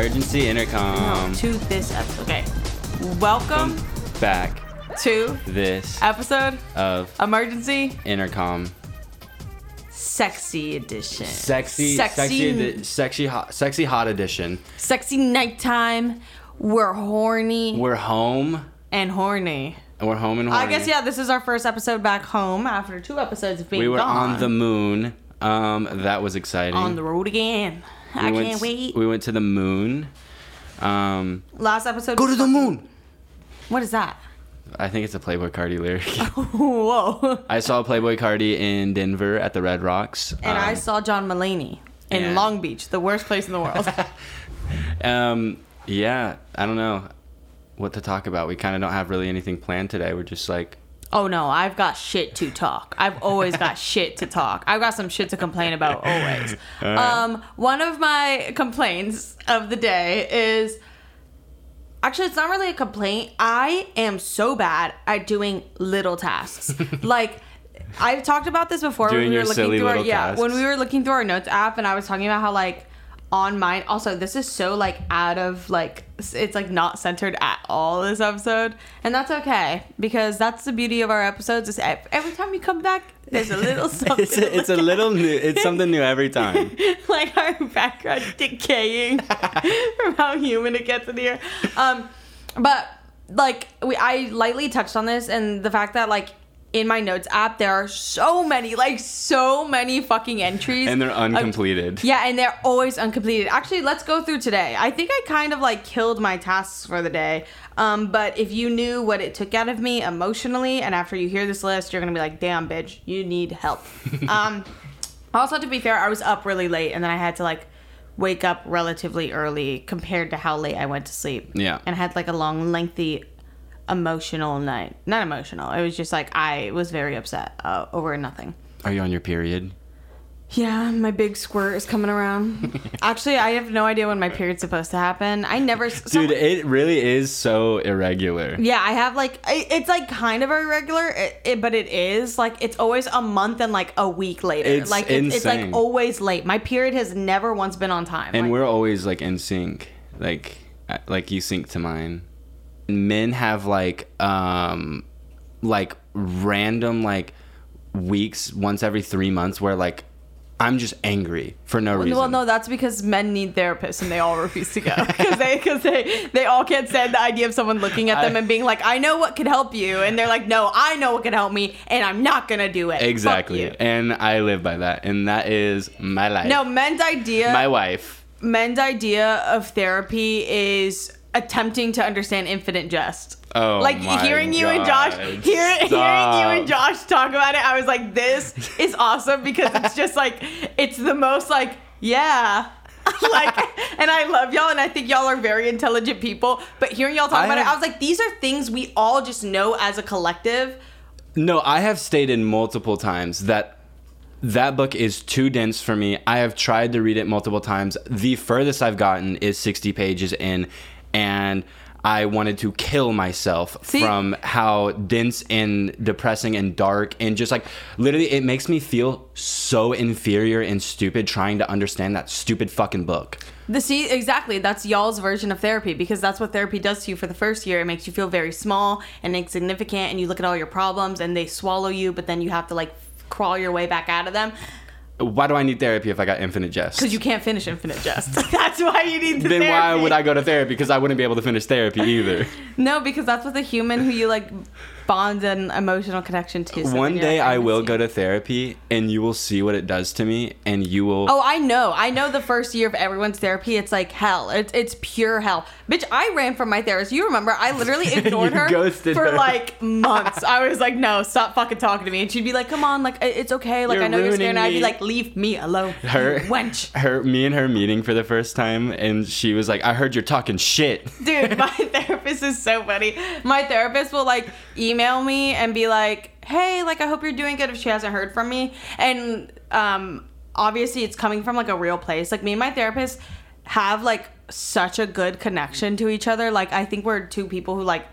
Emergency Intercom. to this episode. Okay, welcome back to this episode of emergency Intercom. sexy edition. Sexy, sexy, sexy, edi- sexy, hot, sexy hot edition. sexy nighttime. We're horny We're home. and horny. and We're home and horny. I guess yeah. This is our first episode back home after two episodes of being We were gone. on the moon. Um, that was exciting. on the road again. We I can't wait. We went to the moon. Um, Last episode. go to the moon. What is that? I think it's a Playboi Carti lyric. Whoa. I saw Playboi Carti in Denver at the Red Rocks. And I Um, saw John Mulaney in. Long Beach, the worst place in the world. Um, yeah, I don't know what to talk about. We kind of don't have really anything planned today. We're just like, Oh no, I've got shit to talk. I've always got shit to talk. I've got some shit to complain about always. Um, one of my complaints of the day is actually it's not really a complaint. I am so bad at doing little tasks. like I've talked about this before Doing when we were looking through our little yeah, when we were looking through our notes app and I was talking about how like on mine also this is so like out of like it's like not centered at all this episode and that's okay because that's the beauty of our episodes is every time you come back there's a little something it's a, it's a little new. It's something new every time. like our background decaying from how human it gets in here. Um, but like we, I lightly touched on this and the fact that like in my notes app there are so many, like so many fucking entries, And they're of- uncompleted. yeah, and they're always uncompleted. Actually, let's go through today. I think I kind of like killed my tasks for the day. Um, but if you knew what it took out of me emotionally, and after you hear this list, you're gonna be like, "Damn, bitch, you need help." um, also, to be fair, I was up really late, and then I had to like wake up relatively early compared to how late I went to sleep. Yeah. and I had like a long, lengthy, emotional night. Not emotional. It was just like I was very upset uh, over nothing. Are you on your period? Yeah, my big squirt is coming around. Actually, I have no idea when my period's supposed to happen. I never. Dude, it really is so irregular. yeah, I have like it's like kind of irregular, it, it, but it is like it's always a month and like a week later. It's like it's, it's like always late. My period has never once been on time. And Like, we're always like in sync. Like like you sync to mine. Men have like um like random like weeks once every 3 months where like I'm just angry for no reason. Well, no, that's because men need therapists and they all refuse to go because they because they they all can't stand the idea of someone looking at them I- and being like, "I know what could help you," and they're like, "No, I know what could help me, and I'm not gonna do it." Exactly. And I live by that. And that is my life. No, men's idea. my wife. men's idea of therapy is attempting to understand infinite jest. Oh like hearing you and Josh, hear, hearing you and Josh talk about it, I was like, this is awesome because it's just like it's the most like yeah. like, and I love y'all, and I think y'all are very intelligent people. But hearing y'all talk I about it, I was like, these are things we all just know as a collective. No, I have stated multiple times that that book is too dense for me. I have tried to read it multiple times. The furthest I've gotten is 60 pages in, and I wanted to kill myself See? from how dense and depressing and dark and just like literally it makes me feel so inferior and stupid trying to understand that stupid fucking book. The see exactly that's y'all's version of therapy because that's what therapy does to you for the first year. It makes you feel very small and insignificant, and you look at all your problems and they swallow you, but then you have to like crawl your way back out of them Why do I need therapy if I got infinite jest? because you can't finish Infinite Jest. that's why you need the then why would I go to therapy? Because I wouldn't be able to finish therapy either. No, because that's what the human who you like bond an emotional connection to. One day I will go to therapy and you will see what it does to me and you will Oh, I know. I know the first year of everyone's therapy, it's like hell. It's it's pure hell. Bitch, I ran from my therapist. You remember, I literally ignored her for her. like months. I was like, no, stop fucking talking to me. And she'd be like, come on, like it's okay. Like You're I know you're scared. And I'd be like, leave me alone. her wench. her me and her meeting for the first time and she was like, I heard you're talking shit. Dude, my therapist is so funny. My therapist will like email me and be like, "Hey, like I hope you're doing good." If she hasn't heard from me, and um, obviously it's coming from like a real place. Like me and my therapist have like such a good connection to each other. Like I think we're two people who like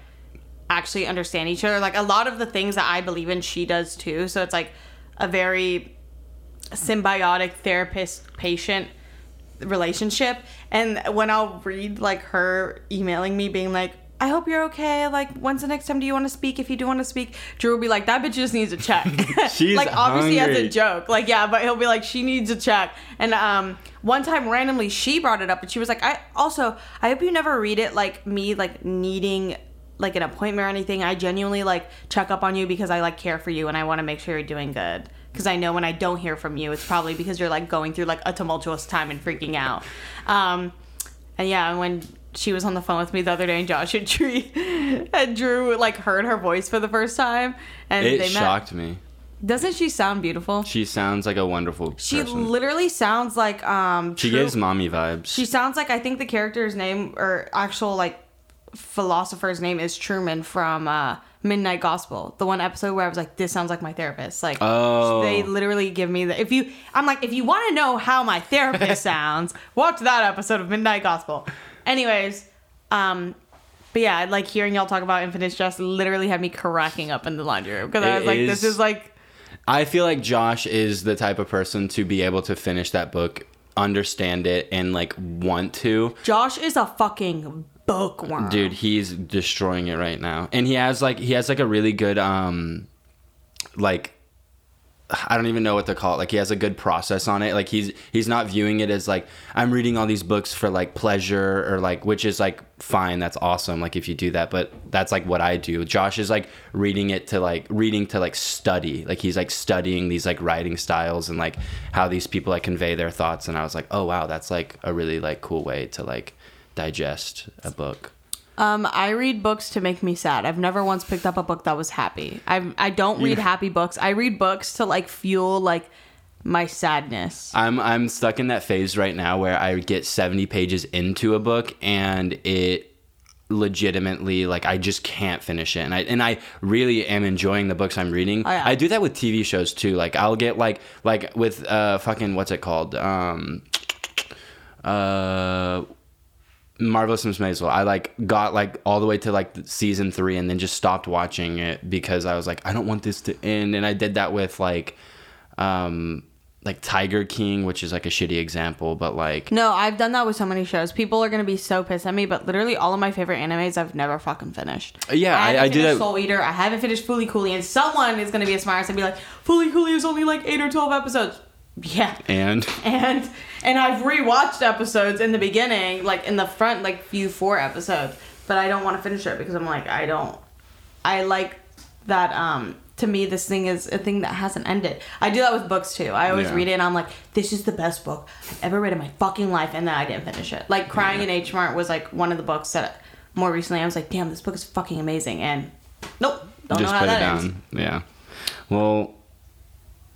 actually understand each other. Like a lot of the things that I believe in, she does too. So it's like a very symbiotic therapist patient relationship and when i'll read like her emailing me being like i hope you're okay. Like when's the next time do you want to speak? If you do want to speak drew will be like that bitch just needs a check. She's like obviously as a joke. Like yeah but he'll be like she needs a check. And um one time randomly she brought it up and she was like i also i hope you never read it like me like needing like an appointment or anything. I genuinely like check up on you because i like care for you and i want to make sure you're doing good. Because i know when i don't hear from you it's probably because you're like going through like a tumultuous time and freaking out. Um and yeah and when she was on the phone with me the other day and josh had drew, had drew like heard her voice for the first time and It they shocked me. doesn't she sound beautiful She sounds like a wonderful she person. literally sounds like um she True- gives mommy vibes. she sounds like I think the character's name or actual like philosopher's name is Truman from uh Midnight Gospel. The one episode where I was like, this sounds like my therapist. Like Oh. they literally give me the if you I'm like, if you want to know how my therapist sounds, watch that episode of Midnight Gospel. Anyways, um but yeah, like hearing y'all talk about Infinite Jest literally had me cracking up in the laundry room because I It was like, this is- is like I feel like Josh is the type of person to be able to finish that book, understand it, and like want to. Josh is a fucking bookworm. Dude, he's destroying it right now. And he has like he has like a really good um like I don't even know what to call it. Like he has a good process on it. Like he's he's not viewing it as like I'm reading all these books for like pleasure or like which is like fine, that's awesome like if you do that, but that's like what I do. Josh is like reading it to like reading to like study. Like he's like studying these like writing styles and like how these people like convey their thoughts and I was like, "Oh wow, that's like a really like cool way to like digest a book." Um, I read books to make me sad. I've never once picked up a book that was happy. I I don't read happy books. I read books to like fuel like my sadness. I'm I'm stuck in that phase right now where I get 70 pages into a book and it legitimately like I just can't finish it. And I and I really am enjoying the books I'm reading. Oh, yeah. I do that with TV shows too. Like I'll get like like with uh fucking what's it called? Um uh Marvelous Miss Maisel. I like got like all the way to like season three and then just stopped watching it because I was like, I don't want this to end. And I did that with like, um, like Tiger King, which is like a shitty example, but like, No, I've done that with so many shows. People are gonna be so pissed at me, but literally all of my favorite animes I've never fucking finished. Yeah, I- I finished that- Soul Eater. I haven't finished Fooly Cooly, and someone is gonna be a smart ass and be like, Fooly Cooly is only like eight or twelve episodes. Yeah, and and and I've rewatched episodes in the beginning, like in the front, like few four episodes, but I don't want to finish it because I'm like I don't. I like that. Um, to me, this thing is a thing that hasn't ended. I do that with books too. I always Yeah. read it and I'm like, this is the best book I've ever read in my fucking life, and then I didn't finish it. Like Crying in H Mart was like one of the books that more recently I was like, damn, this book is fucking amazing, and nope, don't just know how put it that ends. down. Yeah. Well,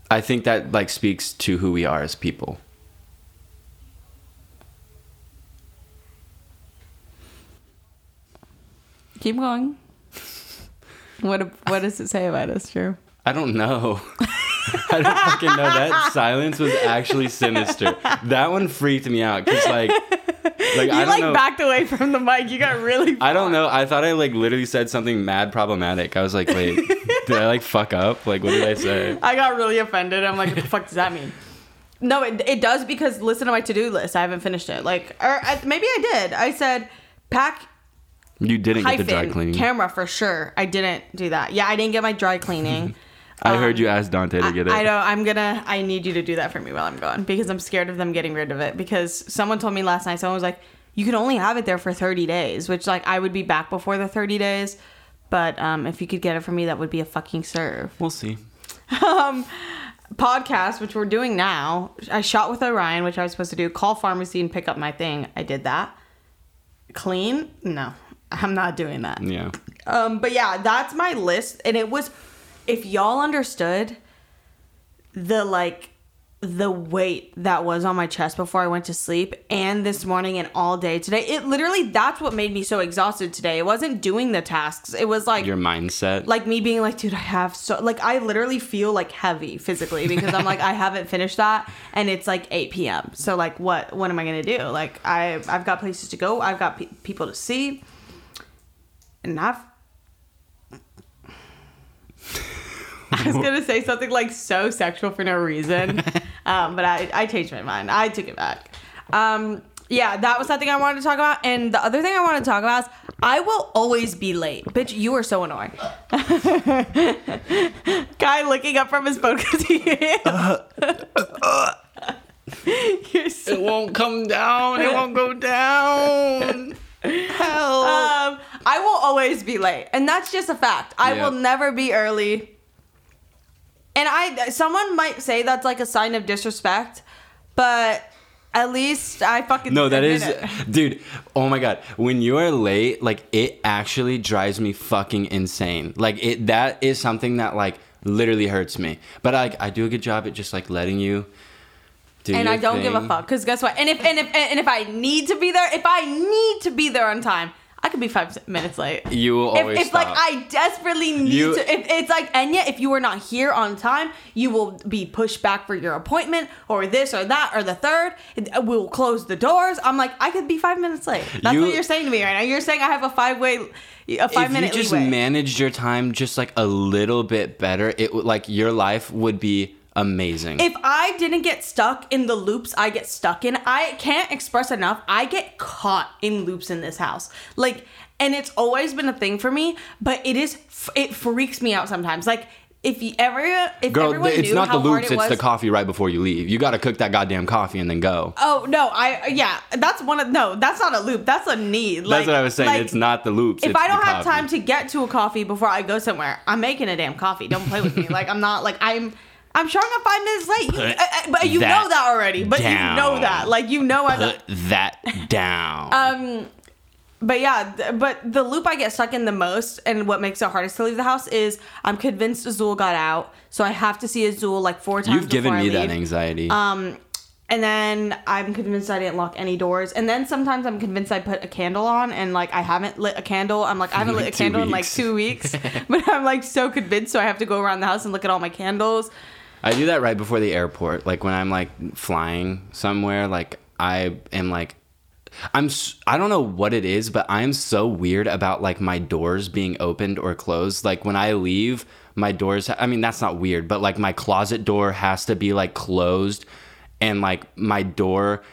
I think that like speaks to who we are as people. Keep going. What what does it say about us, Drew? I don't know. I don't fucking know. That silence was actually sinister. That one freaked me out because like, like you I like know. backed away from the mic. You got really. Far. I don't know. I thought I like literally said something mad problematic. I was like, wait, did I like fuck up? Like, what did I say? I got really offended. I'm like, what the fuck does that mean? No, it, it does because listen to my to do list. I haven't finished it. Like, or I, maybe I did. I said pack You didn't get the dry cleaning. camera for sure. I didn't do that. Yeah, I didn't get my dry cleaning. I heard um, you ask Dante to get it. I know. I'm gonna. I need you to do that for me while I'm gone because I'm scared of them getting rid of it. Because someone told me last night. Someone was like, "You can only have it there for 30 days," which like I would be back before the 30 days. But um, if you could get it for me, that would be a fucking serve. We'll see. Podcast, which we're doing now. I shot with Orion, which I was supposed to do. Call pharmacy and pick up my thing. I did that. Clean? No, I'm not doing that. Yeah. Um, but yeah, that's my list, and it was, if y'all understood, the like, the weight that was on my chest before I went to sleep, and this morning and all day today. It literally that's what made me so exhausted today. It wasn't doing the tasks. It was like Your mindset. like me being like, dude, I have so like I literally feel like heavy physically because I'm like I haven't finished that and it's like 8 p.m. So like what what am I gonna do? Like I I've got places to go. I've got pe- people to see, and I've. I was gonna say something like so sexual for no reason, um, but I I changed my mind. I took it back. Um, yeah, that was something I wanted to talk about. And the other thing I wanted to talk about is I will always be late. Bitch, you are so annoying. Guy looking up from his phone because he You're so it won't come down. It won't go down. Hell. um, I will always be late, and that's just a fact. I Yep. will never be early. And I, someone might say that's like a sign of disrespect, but at least I fucking No, That is, it. dude. Oh my god, when you are late, like it actually drives me fucking insane. Like it, that is something that like literally hurts me. But I, I do a good job at just like letting you. Do and I don't give a fuck because guess what? And if and if and if I need to be there, if I need to be there on time, I could be five minutes late. You will if, always if like stop. I desperately need You- to, if it's like Enya, if you are not here on time, you will be pushed back for your appointment or this or that or the third. We'll close the doors. I'm like, I could be five minutes late. That's You- what you're saying to me right now. You're saying I have a five way, a five if minute you just leeway. managed your time just like a little bit better, it would like your life would be amazing. if I didn't get stuck in the loops I get stuck in, I can't express enough. I get caught in loops in this house. Like, and it's always been a thing for me, but it is, it freaks me out sometimes. Like, if you ever, if Girl, everyone it's knew not the how hard loops, it it's was, the coffee right before you leave. You got to cook that goddamn coffee and then go. Oh no, I yeah, that's one of no, that's not a loop. That's a need. That's what I was saying. like, it's not the loops. If I don't the have coffee. time to get to a coffee before I go somewhere, I'm making a damn coffee. Don't play with me. like I'm not like I'm. I'm showing up five minutes late, you, uh, uh, but you know that already. But you know that, like you know, I. put that down. Um, but yeah, th- but the loop I get stuck in the most, and what makes it hardest to leave the house is I'm convinced Azul got out, so I have to see Azul like four times. You've given me that anxiety. Um, and then I'm convinced I didn't lock any doors. And then sometimes I'm convinced I put a candle on and like I haven't lit a candle. I'm like I haven't lit a candle in like two weeks, but I'm like so convinced, so I have to go around the house and look at all my candles. I do that right before the airport. Like when I'm like flying somewhere, like I am like I'm I don't know what it is, but I'm so weird about like my doors being opened or closed. Like when I leave, my doors I mean that's not weird, but like my closet door has to be like closed and like my door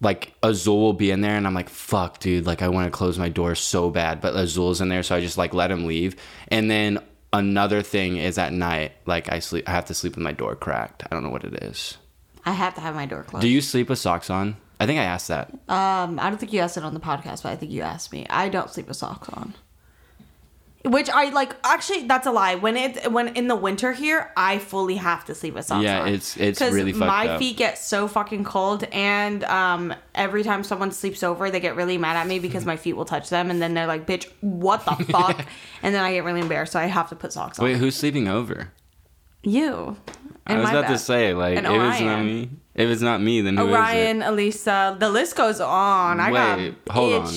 like Azul will be in there and I'm like, fuck, dude, like I want to close my door so bad, but Azul's in there, so I just like let him leave. And then another thing is at night, like I sleep I have to sleep with my door cracked. I don't know what it is. I have to have my door closed. Do you sleep with socks on? I think I asked that. Um, I don't think you asked it on the podcast, but I think you asked me. I don't sleep with socks on. Which I like. Actually, that's a lie. When it when in the winter here, I fully have to sleep with socks Yeah, on. it's- it's really fucked my up. feet get so fucking cold, and um, every time someone sleeps over, they get really mad at me because my feet will touch them, and then they're like, "Bitch, what the fuck?" and then I get really embarrassed, so I have to put socks on. Wait, who's sleeping over? you. I was about to say, like, And if it's not me, if it's not me, then who is it? Orion, Elisa, the list goes on. I Wait, got hold on.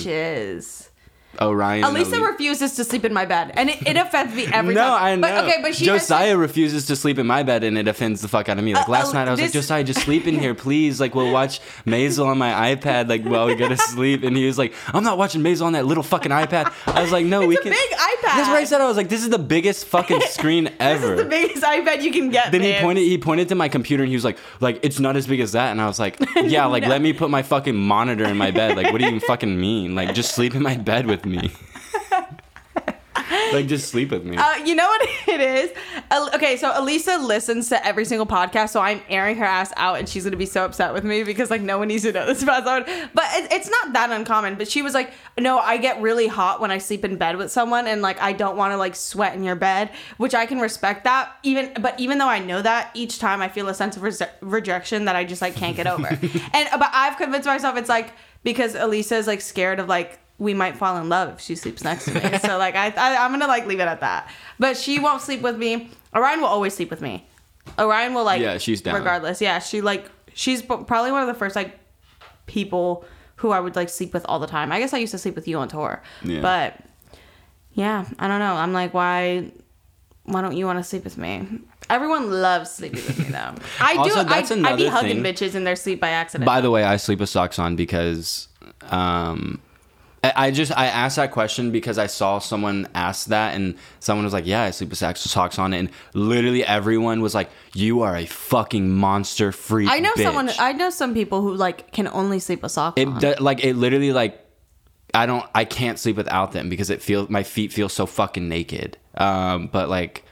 Orion. Elisa Ali- refuses to sleep in my bed, and it, it offends me every no, time. I know. But okay, but she Josiah refuses to sleep in my bed, and it offends the fuck out of me. Like Uh, last uh, night, I was like, Josiah, just sleep in here, please. Like we'll watch Maisel on my iPad, like while we go to sleep. And he was like, I'm not watching Maisel on that little fucking iPad. I was like, No, we It's a can. big iPad. That's what I said. I was like, This is the biggest fucking screen ever." This the biggest iPad you can get. then he pointed he pointed to my computer and he was like like it's not as big as that and I was like yeah like let me put my fucking monitor in my bed like what do you even fucking mean like just sleep in my bed with me like just sleep with me Uh, you know what it is? Okay, so Elisa listens to every single podcast, so I'm airing her ass out, and she's gonna be so upset with me because like no one needs to know this about someone. But it, it's not that uncommon. But she was like, "No, I get really hot when I sleep in bed with someone, and like I don't want to like sweat in your bed," which I can respect that. Even but even though I know that, each time I feel a sense of res- rejection that I just like can't get over. and but I've convinced myself it's like because Elisa is like scared of like we might fall in love if she sleeps next to me. so like I, I I'm gonna like leave it at that. But she won't sleep with me. Orion will always sleep with me. Orion will like Yeah, she's down. regardless. Yeah, she like she's probably one of the first like people who I would like sleep with all the time. I guess I used to sleep with you on tour. Yeah. But yeah, I don't know. I'm like why why don't you want to sleep with me? Everyone loves sleeping with me though. I do. Also, that's I, I be hugging thing. bitches in their sleep by accident. by the way I sleep with socks on because um I I just I asked that question because I saw someone ask that and someone was like, "Yeah, I sleep with socks on," and literally everyone was like, "You are a fucking monster freak." I know bitch." someone. I know some people who like can only sleep with socks it on. like it literally like I don't I can't sleep without them because it feels my feet feel so fucking naked. Um, but like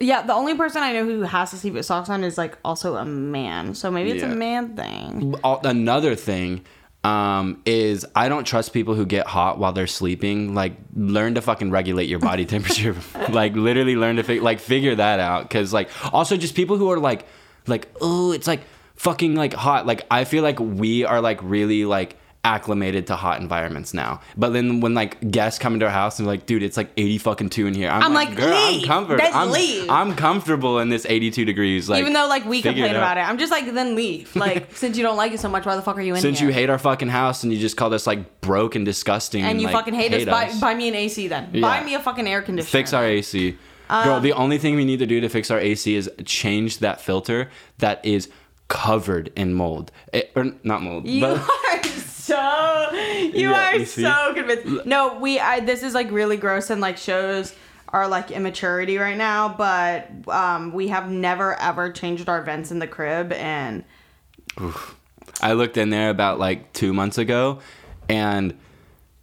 Yeah, the only person I know who has to sleep with socks on is like also a man. So maybe it's Yeah. a man thing. another thing um, is I don't trust people who get hot while they're sleeping. Like, learn to fucking regulate your body temperature. like, literally learn to fi- like figure that out. Cause like, also just people who are like, like, oh, it's like fucking like hot. Like, I feel like we are like really like acclimated to hot environments now. But then when like guests come into our house and like, dude, it's like 80 fucking two in here. I'm, I'm like, like, girl, leave. I'm comfort. I'm, leave. I'm comfortable in this 82 degrees. Like, Even though like we complain out. about it, I'm just like then leave. Like since you don't like it so much, why the fuck are you in Since here? you hate our fucking house and you just called us like broke and disgusting and you like, fucking hate, us, Buy, buy me an AC then. Yeah. Buy me a fucking air conditioner. fix our AC. Girl, the um, only thing we need to do to fix our AC is change that filter that is covered in mold. It, or not mold, You but are so you Yeah, are you so convinced. No, we I this is like really gross and like shows our like immaturity right now, but um we have never ever changed our vents in the crib and I looked in there about like two months ago and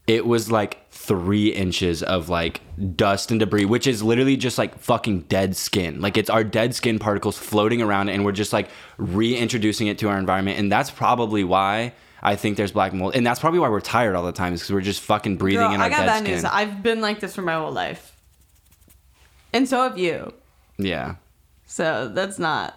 it was like three inches of like dust and debris, which is literally just like fucking dead skin. Like it's our dead skin particles floating around and we're just like reintroducing it to our environment. And that's probably why I think there's black mold. And that's probably why we're tired all the time is because we're just fucking breathing Girl, in our I got bad skin. news. I've been like this for my whole life. And so have you. yeah. So that's not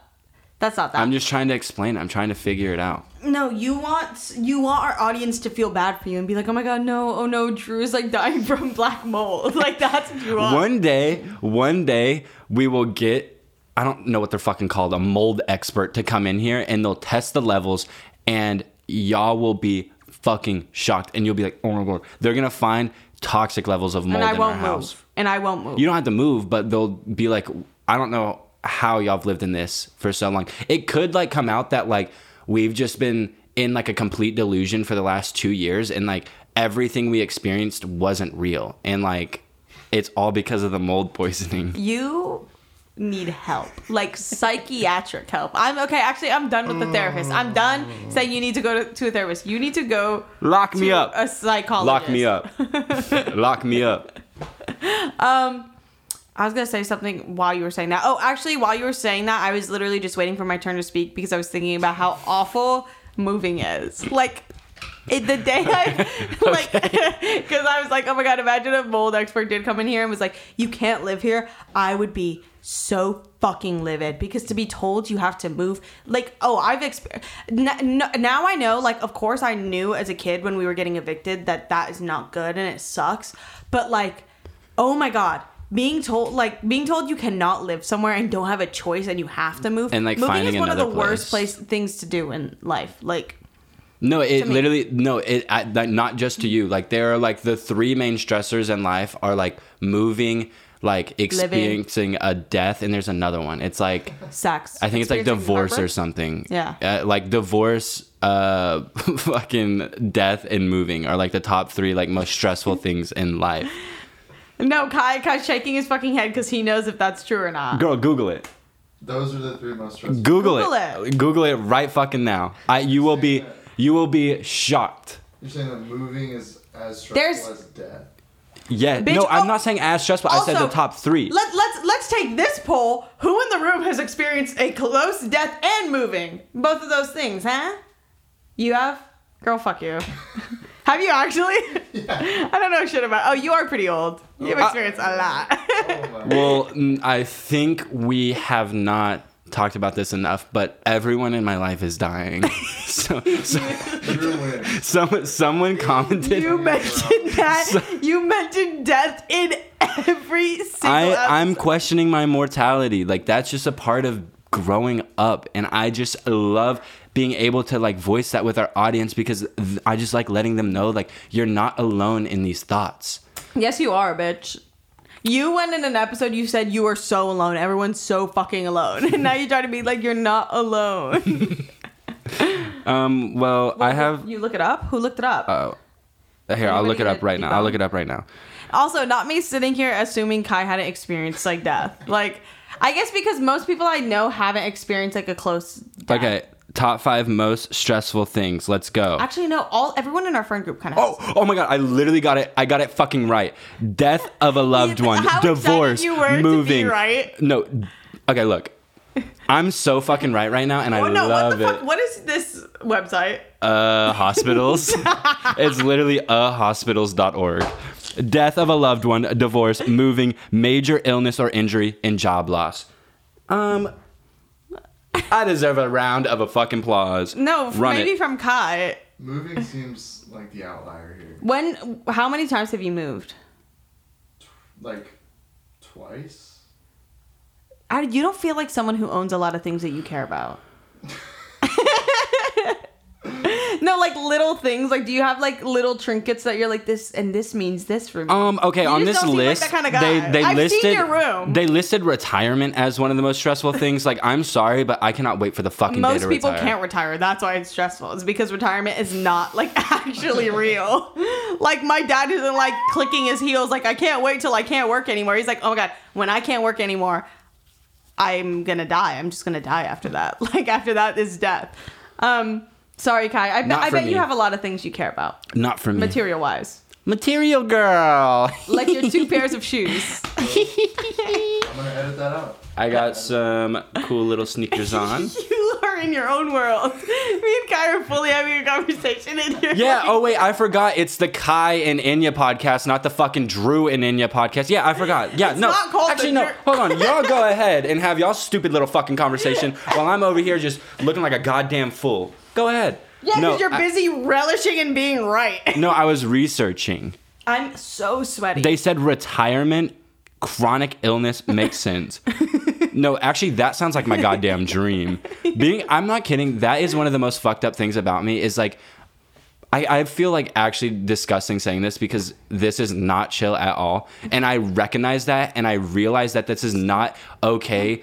that's not that. I'm just trying to explain. it. I'm trying to figure it out. no, you want you want our audience to feel bad for you and be like, oh my god, no, oh no, Drew is like dying from black mold. Like that's what you want. One day, one day, we will get, I don't know what they're fucking called, a mold expert to come in here and they'll test the levels and y'all will be fucking shocked and you'll be like, oh my god, they're gonna find toxic levels of mold and I in won't our move. house. And I won't move. You don't have to move, but they'll be like, I don't know how y'all have lived in this for so long. It could like come out that like we've just been in like a complete delusion for the last two years and like everything we experienced wasn't real. And like it's all because of the mold poisoning. you need help like psychiatric help i'm okay actually i'm done with the therapist i'm done saying you need to go to, to a therapist you need to go Lock me to up. a psychologist Lock me up. Lock me up. Um, I was gonna say something while you were saying that oh actually while you were saying that i was literally just waiting for my turn to speak because i was thinking about how awful moving is like it, the day I like, because I was like, oh my god, imagine a mold expert did come in here and was like, you can't live here. I would be so fucking livid because to be told you have to move, like, oh, I've experienced. Now I know, like, of course, I knew as a kid when we were getting evicted that that is not good and it sucks. But like, oh my god. Being told, like, being told you cannot live somewhere and don't have a choice and you have to move. And, like, moving is one of the another worst place. place things to do in life. Like, No, it literally no, it I, like, not just to you. Like there are like the three main stressors in life are like moving, like experiencing a death, and there's another one. It's like Sex. I think it's like divorce or something. Yeah. Uh, like divorce, uh, fucking death, and moving are like the top three like most stressful things in life. No, Kai Kai's shaking his fucking head because he knows if that's true or not. Girl, Google it. Those are the three most stressful. Google, Google it. it. Google it right fucking now. I you will be you will be shocked. You're saying that moving is as stressful There's- as death. Yeah. Bitch, no, I'm oh, not saying as stressful. I said the top three. Let, let's let's take this poll. Who in the room has experienced a close death and moving? Both of those things, huh? You have? Girl, fuck you. have you actually? Yeah. I don't know shit about. Oh, you are pretty old. You've experienced a lot. Oh my. Well, mm, I think we have not talked about this enough, but everyone in my life is dying. so, so Drew someone, someone commented. you mentioned that. you mentioned death in every single. I, I'm questioning my mortality. Like that's just a part of growing up, and I just love being able to like voice that with our audience because th- I just like letting them know like you're not alone in these thoughts. Yes, you are, bitch. You went in an episode. You said you were so alone. Everyone's so fucking alone, and now you try to be like you're not alone. Um, well, I have. You look it up. Who looked it up? Oh, here I'll look it up right now. I'll look it up right now. Also, not me sitting here assuming Kai hadn't experienced like death. Like, I guess because most people I know haven't experienced like a close. Death. Okay, top five most stressful things. Let's go. Actually, no. All everyone in our friend group kind of. Oh, oh my god! I literally got it. I got it fucking right. Death of a loved one, divorce, you were to be moving. right? No, okay. Look, I'm so fucking right right now, and I Oh no! love What the it. fuck? What is this website? Uh, hospitals. it's literally a ahospitals.org. Death of a loved one, divorce, moving, major illness or injury, and job loss. Um, I deserve a round of a fucking applause. No, Run maybe it. from Kai. Moving seems like the outlier here. When? How many times have you moved? Like twice. I, you don't feel like someone who owns a lot of things that you care about. no, like little things. Like, do you have like little trinkets that you're like this, and this means this for me? Um. Okay. You on this like list, that kinda guy. they they I've listed your room. they listed retirement as one of the most stressful things. Like, I'm sorry, but I cannot wait for the fucking Most people retire. can't retire. That's why it's stressful. It's because retirement is not like actually real. like my dad isn't like clicking his heels like I can't wait till I can't work anymore. He's like, oh my god, when I can't work anymore, I'm gonna die. I'm just gonna die after that. Like after that is death. Um, sorry, Kai. I, bet I bet me. you have a lot of things you care about, Not for me. material wise, Material girl. like your two pairs of shoes. I'm gonna edit that out. I got some cool little sneakers on. you are in your own world. Me and Kai are fully having a conversation in here. Yeah. Oh wait, I forgot. It's the Kai and Enya podcast, not the fucking Drew and Enya podcast. Yeah, I forgot. Yeah, It's no. not called the actually, no. Drew- Hold on. Y'all go ahead and have y'all stupid little fucking conversation while I'm over here just looking like a goddamn fool. Go ahead. Yeah, because no, you're I- busy relishing in being right. no, I was researching. I'm so sweaty. They said retirement, chronic illness makes sense. no, actually, that sounds like my goddamn dream. Being, I'm not kidding. That is one of the most fucked up things about me. Is like, I, I feel like actually disgusting saying this because this is not chill at all, and I recognize that, and I realize that this is not okay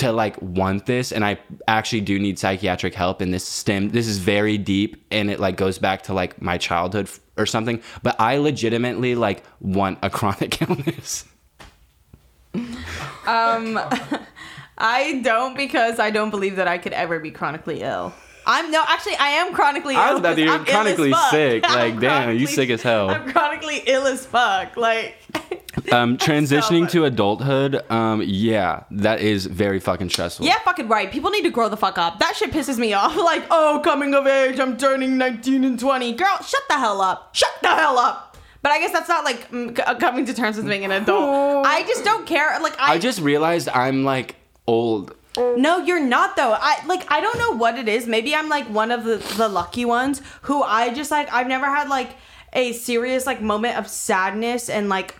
to like want this and i actually do need psychiatric help and this stem this is very deep and it like goes back to like my childhood or something but i legitimately like want a chronic illness Um I don't because I don't believe that I could ever be chronically ill. I'm no, actually, I am chronically ill. I was about to- you're I'm chronically sick. Like, damn, you sick as hell. I'm chronically ill as fuck. Like, um transitioning funny. to adulthood um yeah that is very fucking stressful yeah, fucking right. People need to grow the fuck up. That shit pisses me off. Like, oh, coming of age, I'm turning 19 and 20. Girl, shut the hell up. Shut the hell up. But I guess that's not like mm, c- coming to terms with being an adult. I just don't care. Like, I, i just realized i'm like old No, you're not though. I like I don't know what it is. Maybe I'm like one of the the lucky ones who I just like I've never had like a serious like moment of sadness and like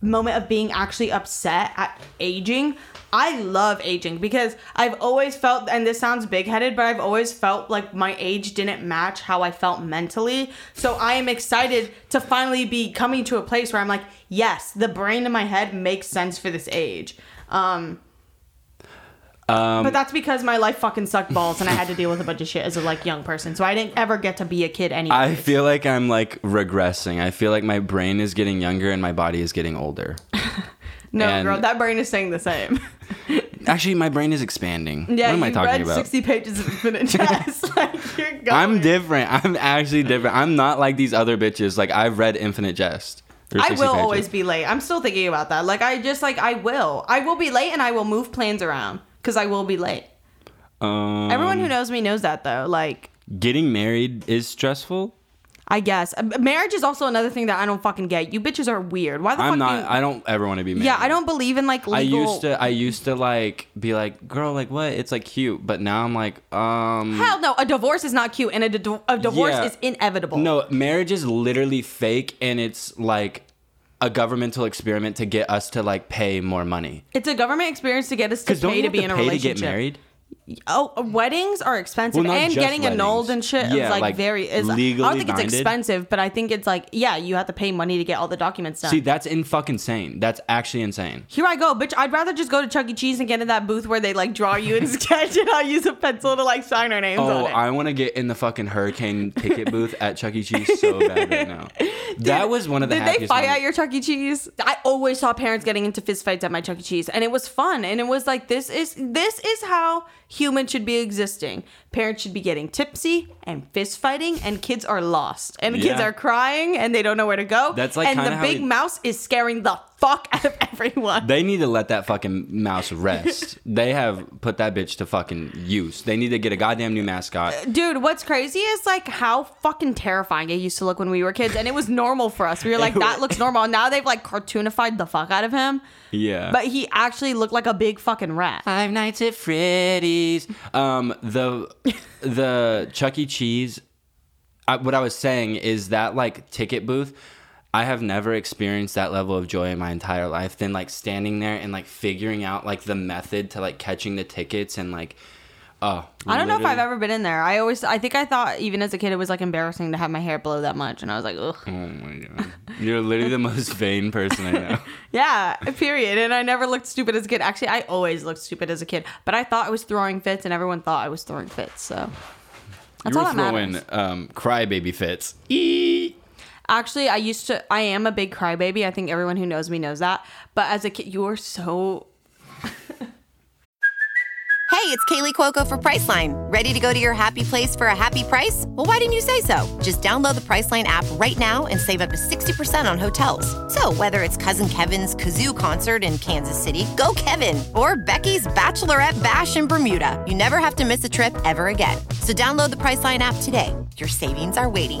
moment of being actually upset at aging. I love aging because I've always felt, and this sounds big headed, but I've always felt like my age didn't match how I felt mentally. So I am excited to finally be coming to a place where I'm like, yes, the brain in my head makes sense for this age. Um, Um, but that's because my life fucking sucked balls and I had to deal with a bunch of shit as a like young person. So I didn't ever get to be a kid anyway. I feel like I'm like regressing. I feel like my brain is getting younger and my body is getting older. no, and- girl, that brain is staying the same. Actually, my brain is expanding. Yeah, what am I talking read about? Sixty pages of infinite jest. like you're going. I'm different. I'm actually different. I'm not like these other bitches. Like I've read Infinite Jest. I will pages. always be late. I'm still thinking about that. Like, I just, like, I will. I will be late and I will move plans around because I will be late. Um, Everyone who knows me knows that, though. Like, getting married is stressful. I guess. Uh, Marriage is also another thing that I don't fucking get. You bitches are weird. Why the fuck I'm do not. you- I don't ever want to be married. yeah, I don't believe in, like, legal... I used to. I used to like be like, girl, like what? It's like cute, but now I'm like, um. Hell no, a divorce is not cute and a, di- a divorce Yeah. is inevitable. No, marriage is literally fake, and it's like a governmental experiment to get us to like pay more money. It's a government experience to get us to pay to be to in a pay to relationship. get married? Oh, uh, weddings are expensive, Well, and getting annulled and shit Yeah, is like, like, very. Is, I don't think it's expensive, but I think it's like yeah, you have to pay money to get all the documents done. See, that's in fucking insane. That's actually insane. Here I go, bitch. I'd rather just go to Chuck E. Cheese and get in that booth where they like draw you and sketch, and I'll use a pencil to like sign our names Oh, on it. I want to get in the fucking hurricane ticket booth at Chuck E. Cheese so bad right now. that was one of the Did they fight moments. at your Chuck E. Cheese? I always saw parents getting into fist fights at my Chuck E. Cheese, and it was fun. And it was like this is this is how humans should be existing. Parents should be getting tipsy and fist fighting, and kids are lost, and kids are crying, and they don't know where to go. That's, like, and the big we- mouse is scaring the fuck out of everyone. They need to let that fucking mouse rest. they have put that bitch to fucking use. They need to get a goddamn new mascot. Dude, what's crazy is like how fucking terrifying it used to look when we were kids, and it was normal for us. We were like, that looks normal. Now they've like cartoonified the fuck out of him, Yeah. but he actually looked like a big fucking rat. Five Nights at Freddy's. Um, the the Chuck E. Cheese. I, what I was saying is that like ticket booth. I have never experienced that level of joy in my entire life. Than like standing there and like figuring out like the method to like catching the tickets and like, oh. I don't know if I've ever been in there. I always, I think I thought even as a kid it was like embarrassing to have my hair blow that much, and I was like, ugh. Oh my god, you're literally the most vain person I know. Yeah, period. And I never looked stupid as a kid. Actually, I always looked stupid as a kid, but I thought I was throwing fits, and everyone thought I was throwing fits. So that's you were throwing um, crybaby fits. Eee. Actually, I used to. I am a big crybaby. I think everyone who knows me knows that. But as a kid, you were so. Hey, it's Kaley Cuoco for Priceline. Ready to go to your happy place for a happy price? Well, why didn't you say so? Just download the Priceline app right now and save up to 60% on hotels. So, whether it's Cousin Kevin's Kazoo concert in Kansas City, go Kevin, or Becky's Bachelorette Bash in Bermuda, you never have to miss a trip ever again. So, download the Priceline app today. Your savings are waiting.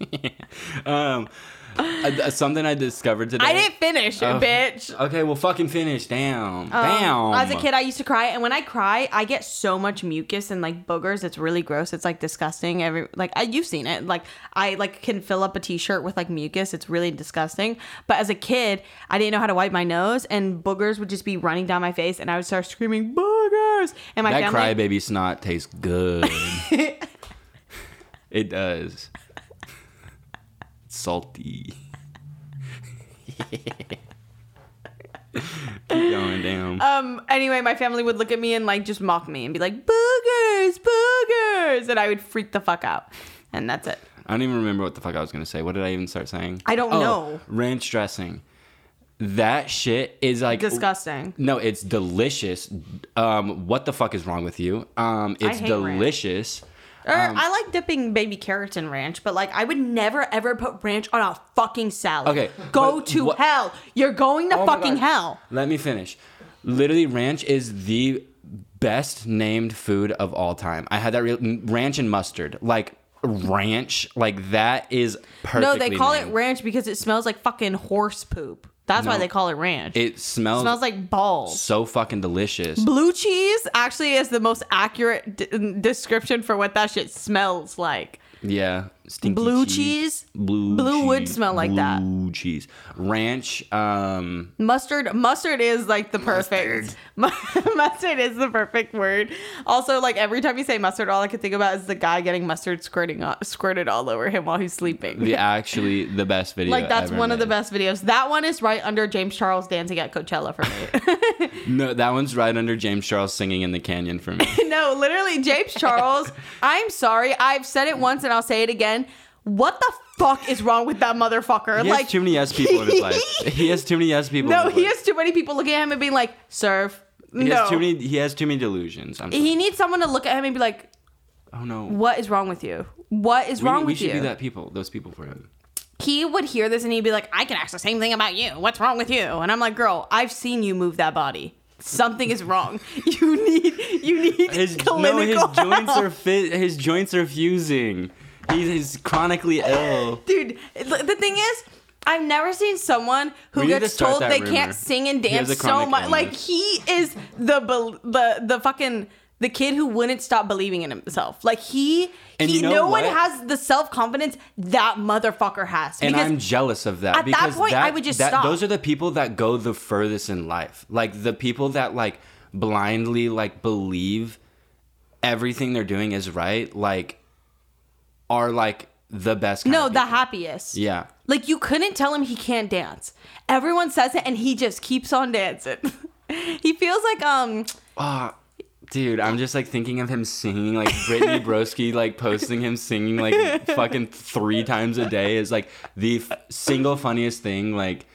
Um, uh, something I discovered today. I didn't finish, Oh. bitch. Okay, well, fucking finish. Damn. Um, Damn. As a kid, I used to cry, and when I cry, I get so much mucus and like boogers. It's really gross. It's like disgusting. Every like I, you've seen it. Like I like can fill up a t-shirt with like mucus. It's really disgusting. But as a kid, I didn't know how to wipe my nose, and boogers would just be running down my face, and I would start screaming boogers. And my that family, crybaby snot tastes good. it does. Salty. Keep going, damn. um. Anyway, my family would look at me and like just mock me and be like boogers, boogers, and I would freak the fuck out. And that's it. I don't even remember what the fuck I was gonna say. What did I even start saying? I don't Oh, know. Ranch dressing. That shit is like Disgusting. No, it's delicious. Um, what the fuck is wrong with you? Um, it's hate ranch. Um, I like dipping baby carrots in ranch, but like I would never ever put ranch on a fucking salad. Okay, Go to what- hell. You're going to Oh fucking hell. Let me finish. Literally, ranch is the best named food of all time. I had that real ranch and mustard. Like ranch, like that is perfect. No, they call it ranch because it smells like fucking horse poop. That's why they call it ranch. It smells, smells like balls. so fucking delicious. Blue cheese actually is the most accurate d- description for what that shit smells like. Yeah, stinky Blue cheese? Blue Blue would smell like that. Blue cheese, ranch. Um, Mustard mustard is like the perfect mustard is the perfect word. Also, like every time you say mustard, all I can think about is the guy getting mustard squirting squirted all over him while he's sleeping. the actually the best video. like that's one of the best videos. That one is right under James Charles dancing at Coachella for me. No, that one's right under James Charles singing in the canyon for me. no, literally James Charles. I'm sorry. I've said it once and I'll say it again. What the fuck is wrong with that motherfucker? He like has too many yes people in his life. He has too many yes people. No, he life. has too many people looking at him and being like, "Serve." He no. has too many. He has too many delusions. I'm he needs someone to look at him and be like, oh no. "What is wrong with you? What is We, wrong we with should be that people. Those people for him. he would hear this and he'd be like, I can ask the same thing about you. What's wrong with you? And I'm like, girl, I've seen you move that body. Something is wrong. You need you need His clinical no, his joints are fit. His joints are fusing. He's, he's chronically ill. Dude, the thing is, I've never seen someone who We need to gets told they rumor. can't sing and dance so much. Like he is the the the fucking the kid who wouldn't stop believing in himself. Like he, And he you know no one has the self confidence that motherfucker has. And I'm jealous of that. at that point, I would just that, stop. Those are the people that go the furthest in life. Like the people that like blindly like believe everything they're doing is right. Like are like the best. Kind no, the happiest. Yeah. Like you couldn't tell him he can't dance. Everyone says it and he just keeps on dancing. he feels like um Ah, dude, I'm just like thinking of him singing like Brittany Broski, like posting him singing like fucking three times a day is like the f- single funniest thing. Like,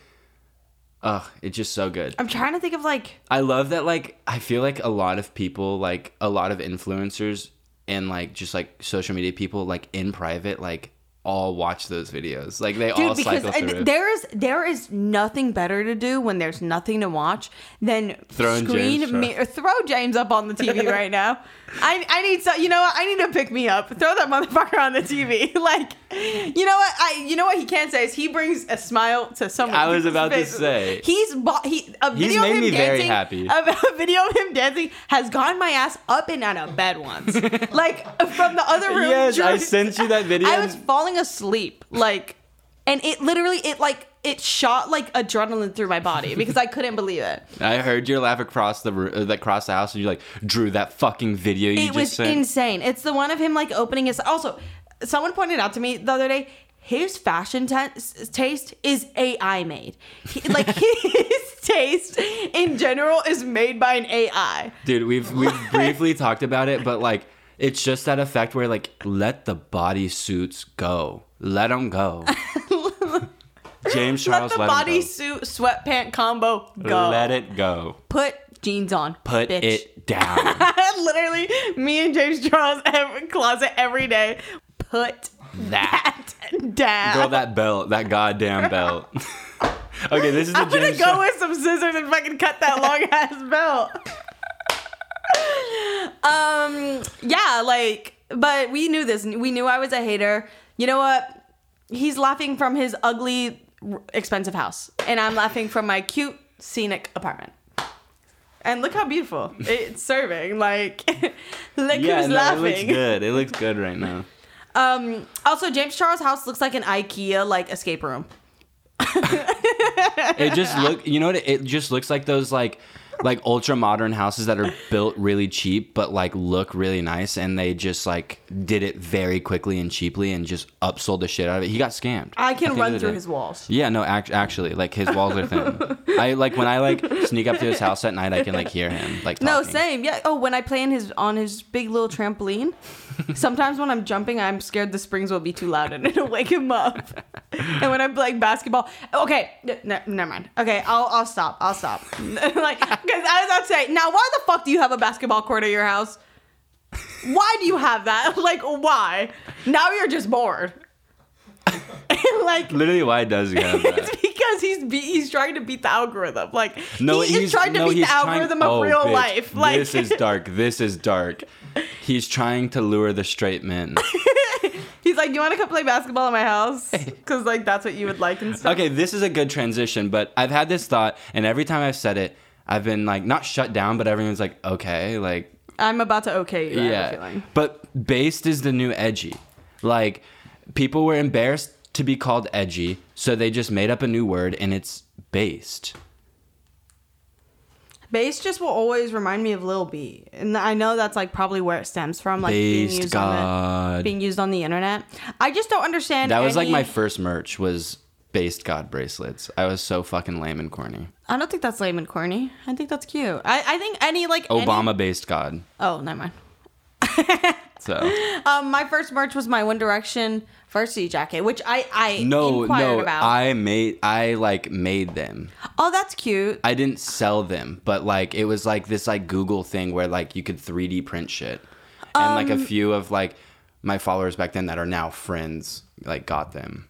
ugh, it's just so good. I'm trying to think of like I love that. Like, I feel like a lot of people, like a lot of influencers and like just like social media people, like in private, like all watch those videos. Like they all dude because cycle through. there is there is nothing better to do when there's nothing to watch than Throwing screen James me throw James up on the TV right now. I I need so you know what I need to pick me up. Throw that motherfucker on the TV. Like you know what I you know what he can say is he brings a smile to someone. I was about to say. he's bought he a He's video made of him me very dancing, happy. A, a video of him dancing has gotten my ass up and out of bed once. like from the other room. Yes, I sent you that video. I was falling asleep, like, and it literally, it like, it shot like adrenaline through my body because I couldn't believe it. I heard your laugh across the uh, across the house, and you're like, Drew, that fucking video you it just was sent. insane. It's the one of him like opening his. Also, someone pointed out to me the other day. His fashion ta- taste is AI made. He, like his taste in general is made by an AI. Dude, we've we've briefly talked about it, but like, it's just that effect where like, let the bodysuits go, let them go. James Charles, Let the let, bodysuit sweatpant combo go. Let it go. Put jeans on. Put bitch. it down. Literally, me and James Charles every closet every day. Put that. that down. Girl, that belt, that goddamn belt. okay, this is the I'm gonna go Charles- with some scissors and fucking cut that long ass belt. Um, yeah, like, but we knew this. We knew I was a hater. You know what? He's laughing from his ugly, expensive house, and I'm laughing from my cute, scenic apartment. And look how beautiful it's serving. Like, look yeah, who's no, laughing. it looks good. It looks good right now. Um. Also, James Charles' house looks like an IKEA like escape room. It just look, you know what? It, it just looks like those like like ultra modern houses that are built really cheap but like look really nice and they just like did it very quickly and cheaply and just upsold the shit out of it. He got scammed. I can run through his walls. Yeah, no, act- actually, like his walls are thin. I like when I like sneak up to his house at night. I can like hear him like No, same. Yeah. Oh, when I play in his on his big little trampoline, sometimes when I'm jumping, I'm scared the springs will be too loud and it'll wake him up. and when I'm playing basketball, okay, never mind. Okay, I'll I'll stop. I'll stop. like, because I was about to say, now why the fuck do you have a basketball court at your house? Why do you have that? Like, why? Now you're just bored. like, Literally, why does he have that? it's because he's be- he's trying to beat the algorithm. Like, No, he he's is trying to no, beat the he's trying- algorithm of oh, real bitch, life. Like, this is dark. This is dark. He's trying to lure the straight men. he's like, you want to come play basketball at my house? Because like that's what you would like and stuff. Okay, this is a good transition, but I've had this thought, and every time I've said it, I've been like not shut down, but everyone's like, okay, like I'm about to okay you. I have a yeah. feeling. But based is the new edgy. Like people were embarrassed to be called edgy, so they just made up a new word, and it's based. Bass just will always remind me of Lil B, and I know that's like probably where it stems from, like being Based used on the being used on the internet. I just don't understand. That was like my first merch was based God bracelets. I was so fucking lame and corny. I don't think that's lame and corny. I think that's cute. I, I think any like any- Obama based God. oh, never mind. So Um, my first merch was my One Direction varsity jacket, which I I no, no, about. I made I like made them. oh, that's cute. I didn't sell them, but like it was like this like Google thing where like you could 3D print shit. And like a Um, few of like my followers back then that are now friends like got them.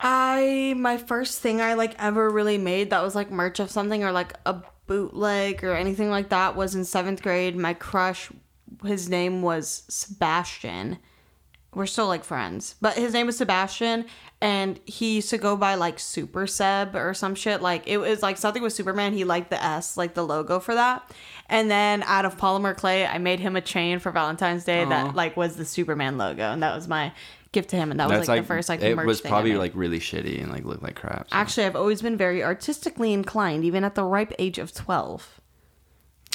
I my first thing I like ever really made that was like merch of something or like a bootleg or anything like that was in seventh grade. My crush, his name was Sebastian. We're still like friends, but his name was Sebastian, and he used to go by like Super Seb or some shit. Like it was like something with Superman. He liked the S, like the logo for that. And then out of polymer clay, I made him a chain for Valentine's Day that like was the Superman logo, and that was my gift to him. And that was like, like, the first like it was probably like really shitty and like looked like crap. so. Actually, I've always been very artistically inclined, even at the ripe age of 12.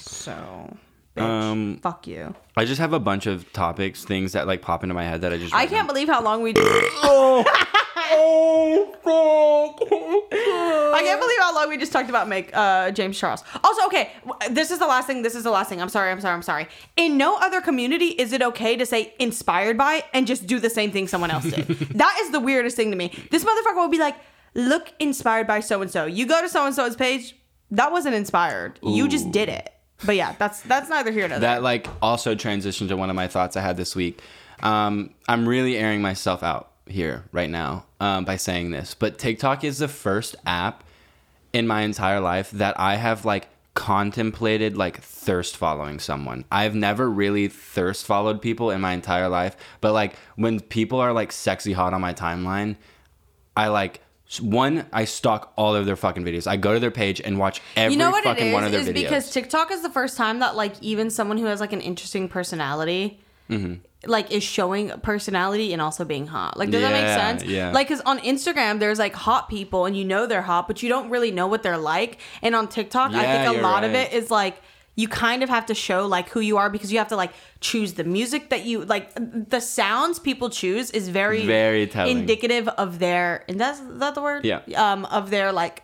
So, bitch, Um, fuck you. I just have a bunch of topics, things that like pop into my head that I just I can't down. believe how long we. I can't believe how long we just talked about make uh, James Charles. Also, okay, this is the last thing. This is the last thing. I'm sorry. I'm sorry. I'm sorry. In no other community is it okay to say inspired by and just do the same thing someone else did. that is the weirdest thing to me. This motherfucker will be like, "Look, inspired by so and so." You go to so and so's page. That wasn't inspired. You just did it. But yeah, that's that's neither here nor there. that like also transitioned to one of my thoughts I had this week. Um, I'm really airing myself out here right now um, by saying this, but TikTok is the first app in my entire life that I have like contemplated like thirst following someone. I've never really thirst followed people in my entire life, but like when people are like sexy hot on my timeline, I like one I stalk all of their fucking videos. I go to their page and watch every you know what fucking is? one of their is videos. because TikTok is the first time that like even someone who has like an interesting personality. Mm-hmm. Like is showing personality and also being hot. Like does that make sense? yeah. Like because on Instagram there's like hot people and you know they're hot, but you don't really know what they're like. And on TikTok, I think a lot of it is like you kind of have to show like who you are because you have to like choose the music that you like. The sounds people choose is very Very telling. indicative of their. And that's is that the word? Yeah. Um, of their like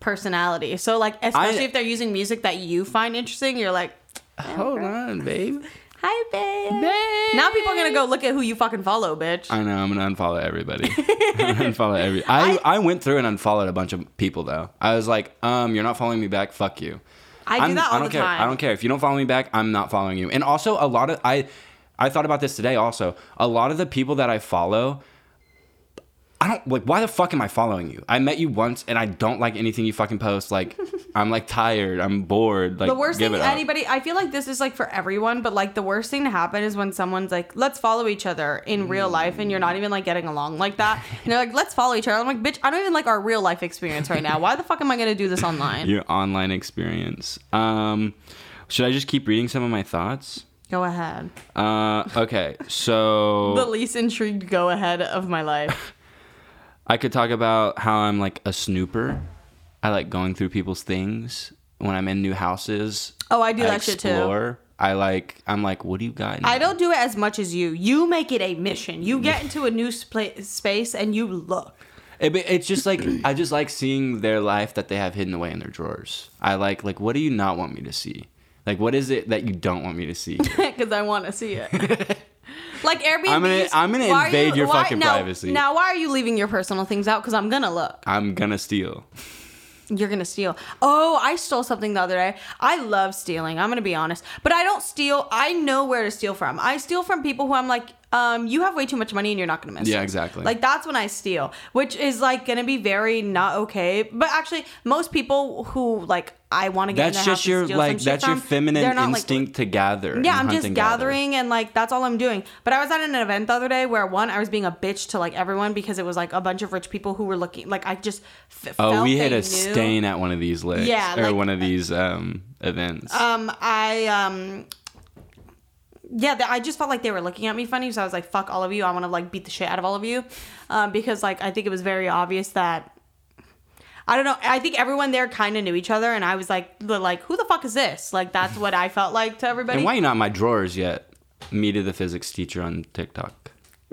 personality. So like especially I- if they're using music that you find interesting, you're like, Hold on, babe. "Hi, babe." babe Now people are gonna go look at who you fucking follow, bitch. I know. I'm gonna unfollow everybody. Unfollow every. I, I went through and unfollowed a bunch of people though. I was like, um, you're not following me back. Fuck you. I do I'm- that all I don't the care. time. I don't care if you don't follow me back. I'm not following you. And also, a lot of I, I thought about this today. Also, a lot of the people that I follow. I don't like. Why the fuck am I following you? I met you once, and I don't like anything you fucking post. Like, I'm like tired. I'm bored. Like, the worst thing anybody I feel like this is like for everyone, but like the worst thing to happen is when someone's like, let's follow each other in real life and you're not even like getting along like that. And they're like, let's follow each other. I'm like, bitch, I don't even like our real life experience right now. Why the fuck am I gonna do this online? Your online experience. Um, should I just keep reading some of my thoughts? Go ahead. Uh, okay, so The least intrigued go ahead of my life. I could talk about how I'm like a snooper. I like going through people's things when I'm in new houses. Oh, I do that shit too. explore. I like. I'm like, what do you got? in I don't do it as much as you. You make it a mission. You get into a new spla- space and you look. It, it's just like I just like seeing their life that they have hidden away in their drawers. I like like what do you not want me to see? Like what is it that you don't want me to see? because I want to see it. like Airbnb. I'm gonna- I'm gonna invade your fucking now, privacy. Now, why are you leaving your personal things out? Because I'm gonna look. I'm gonna steal. You're gonna steal. Oh, I stole something the other day. I love stealing. I'm gonna be honest, but I don't steal. I know where to steal from. I steal from people who I'm like, um, you have way too much money and you're not gonna miss Yeah, it. exactly. Like that's when I steal, which is like gonna be very not okay. But actually, most people who like I want to get That's just your like that's your from, feminine they're like, instinct to gather. yeah, I'm just and gather. gathering and like that's all I'm doing. But I was at an event the other day where one, I was being a bitch to like everyone because it was like a bunch of rich people who were looking like I just f- Oh, we hit a knew. stain at one of these licks. Yeah, or like- one of these um events. Um, I um. Yeah, I just felt like they were looking at me funny, so I was like, "Fuck all of you! I want to like beat the shit out of all of you," um, because like I think it was very obvious that I don't know. I think everyone there kind of knew each other, and I was like, the- "Like, who the fuck is this?" Like that's what I felt like to everybody. and why you not in my drawers yet? Me to the physics teacher on TikTok.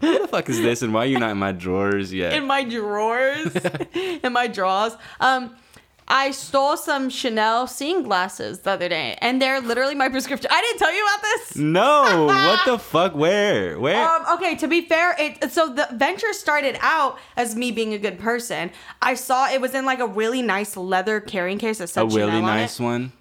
Who the fuck is this, and why are you not in my drawers yet? in my drawers, in my drawers. Um, I stole some Chanel seeing glasses the other day, and they're literally my prescription. I didn't tell you about this. no, what the fuck? Where? Where? Um, okay, to be fair, it so the venture started out as me being a good person. I saw it was in like a really nice leather carrying case that said a really Chanel on nice one.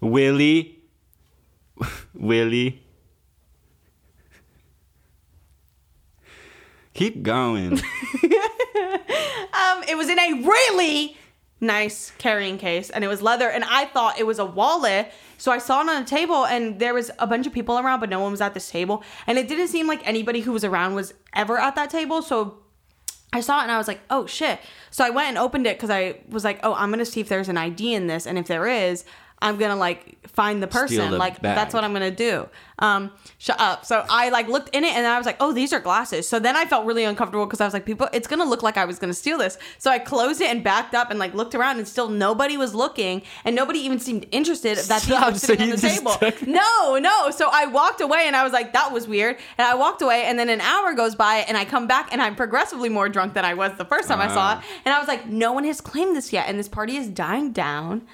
Willie. Willie. Keep going. Um, it was in a really nice carrying case, and it was leather. And I thought it was a wallet, so I saw it on a table, and there was a bunch of people around, but no one was at this table, and it didn't seem like anybody who was around was ever at that table. So I saw it and I was like, oh shit. So I went and opened it because I was like, oh, I'm gonna see if there's an ID in this, and if there is, I'm gonna like find the person. the like bag. that's what I'm gonna do. Um, shut up. So I like looked in it and I was like, oh, these are glasses. So then I felt really uncomfortable because I was like, people, it's gonna look like I was gonna steal this. So I closed it and backed up and like looked around and still nobody was looking and nobody even seemed interested that Stop, were so sitting on you the table. took- No, no. So I walked away and I was like, that was weird. And I walked away and then an hour goes by and I come back and I'm progressively more drunk than I was the first time I saw it. And I was like, no one has claimed this yet. And this party is dying down.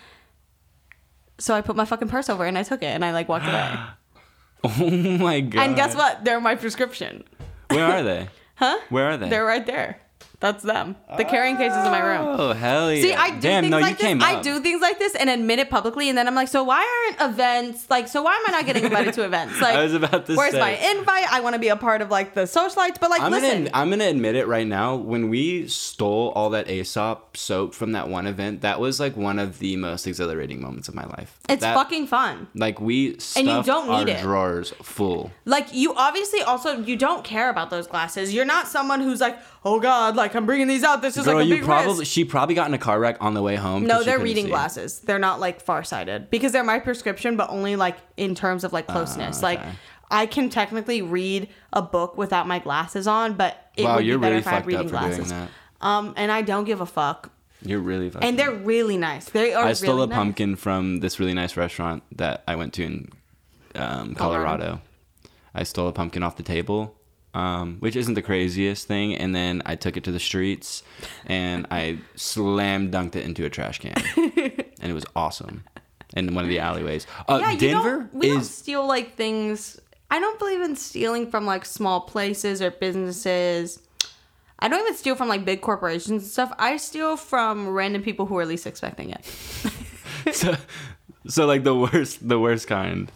So I put my fucking purse over and I took it and I like walked away. oh my god. and guess what? They're my prescription. Where are they? Huh? Where are they? They're right there. That's them. The carrying cases in my room. Oh hell yeah! See, I do Damn, things no, like you this. came I up. do things like this and admit it publicly, and then I'm like, so why aren't events like? So why am I not getting invited to events? Like, I was about to where's say. my invite? I want to be a part of like the socialites, but like, I'm listen, gonna I'm gonna admit it right now. When we stole all that Aesop soap from that one event, that was like one of the most exhilarating moments of my life. it's That- fucking fun. like we stuffed don't our need it. drawers full. Like you obviously also you don't care about those glasses. You're not someone who's like, oh god, like I'm bringing these out. This is Girl, like a you big probably risk. she probably got in a car wreck on the way home. No, they're reading see. glasses. They're not like farsighted because they're my prescription, but only like in terms of like closeness. Like Ah, okay. I can technically read a book without my glasses on, but it Wow, would be better really if I had reading up for doing glasses. Um, and I don't give a fuck. You're really fucking. And they're really nice. They are. I stole really a nice. pumpkin from this really nice restaurant that I went to in um, Colorado. I stole a pumpkin off the table, um, which isn't the craziest thing. And then I took it to the streets and I slam dunked it into a trash can, and it was awesome. In one of the alleyways. Uh, Yeah, you Denver don't, we don't steal like things. I don't believe in stealing from like small places or businesses. I don't even steal from like big corporations and stuff. I steal from random people who are least expecting it. so, so like the worst, the worst kind.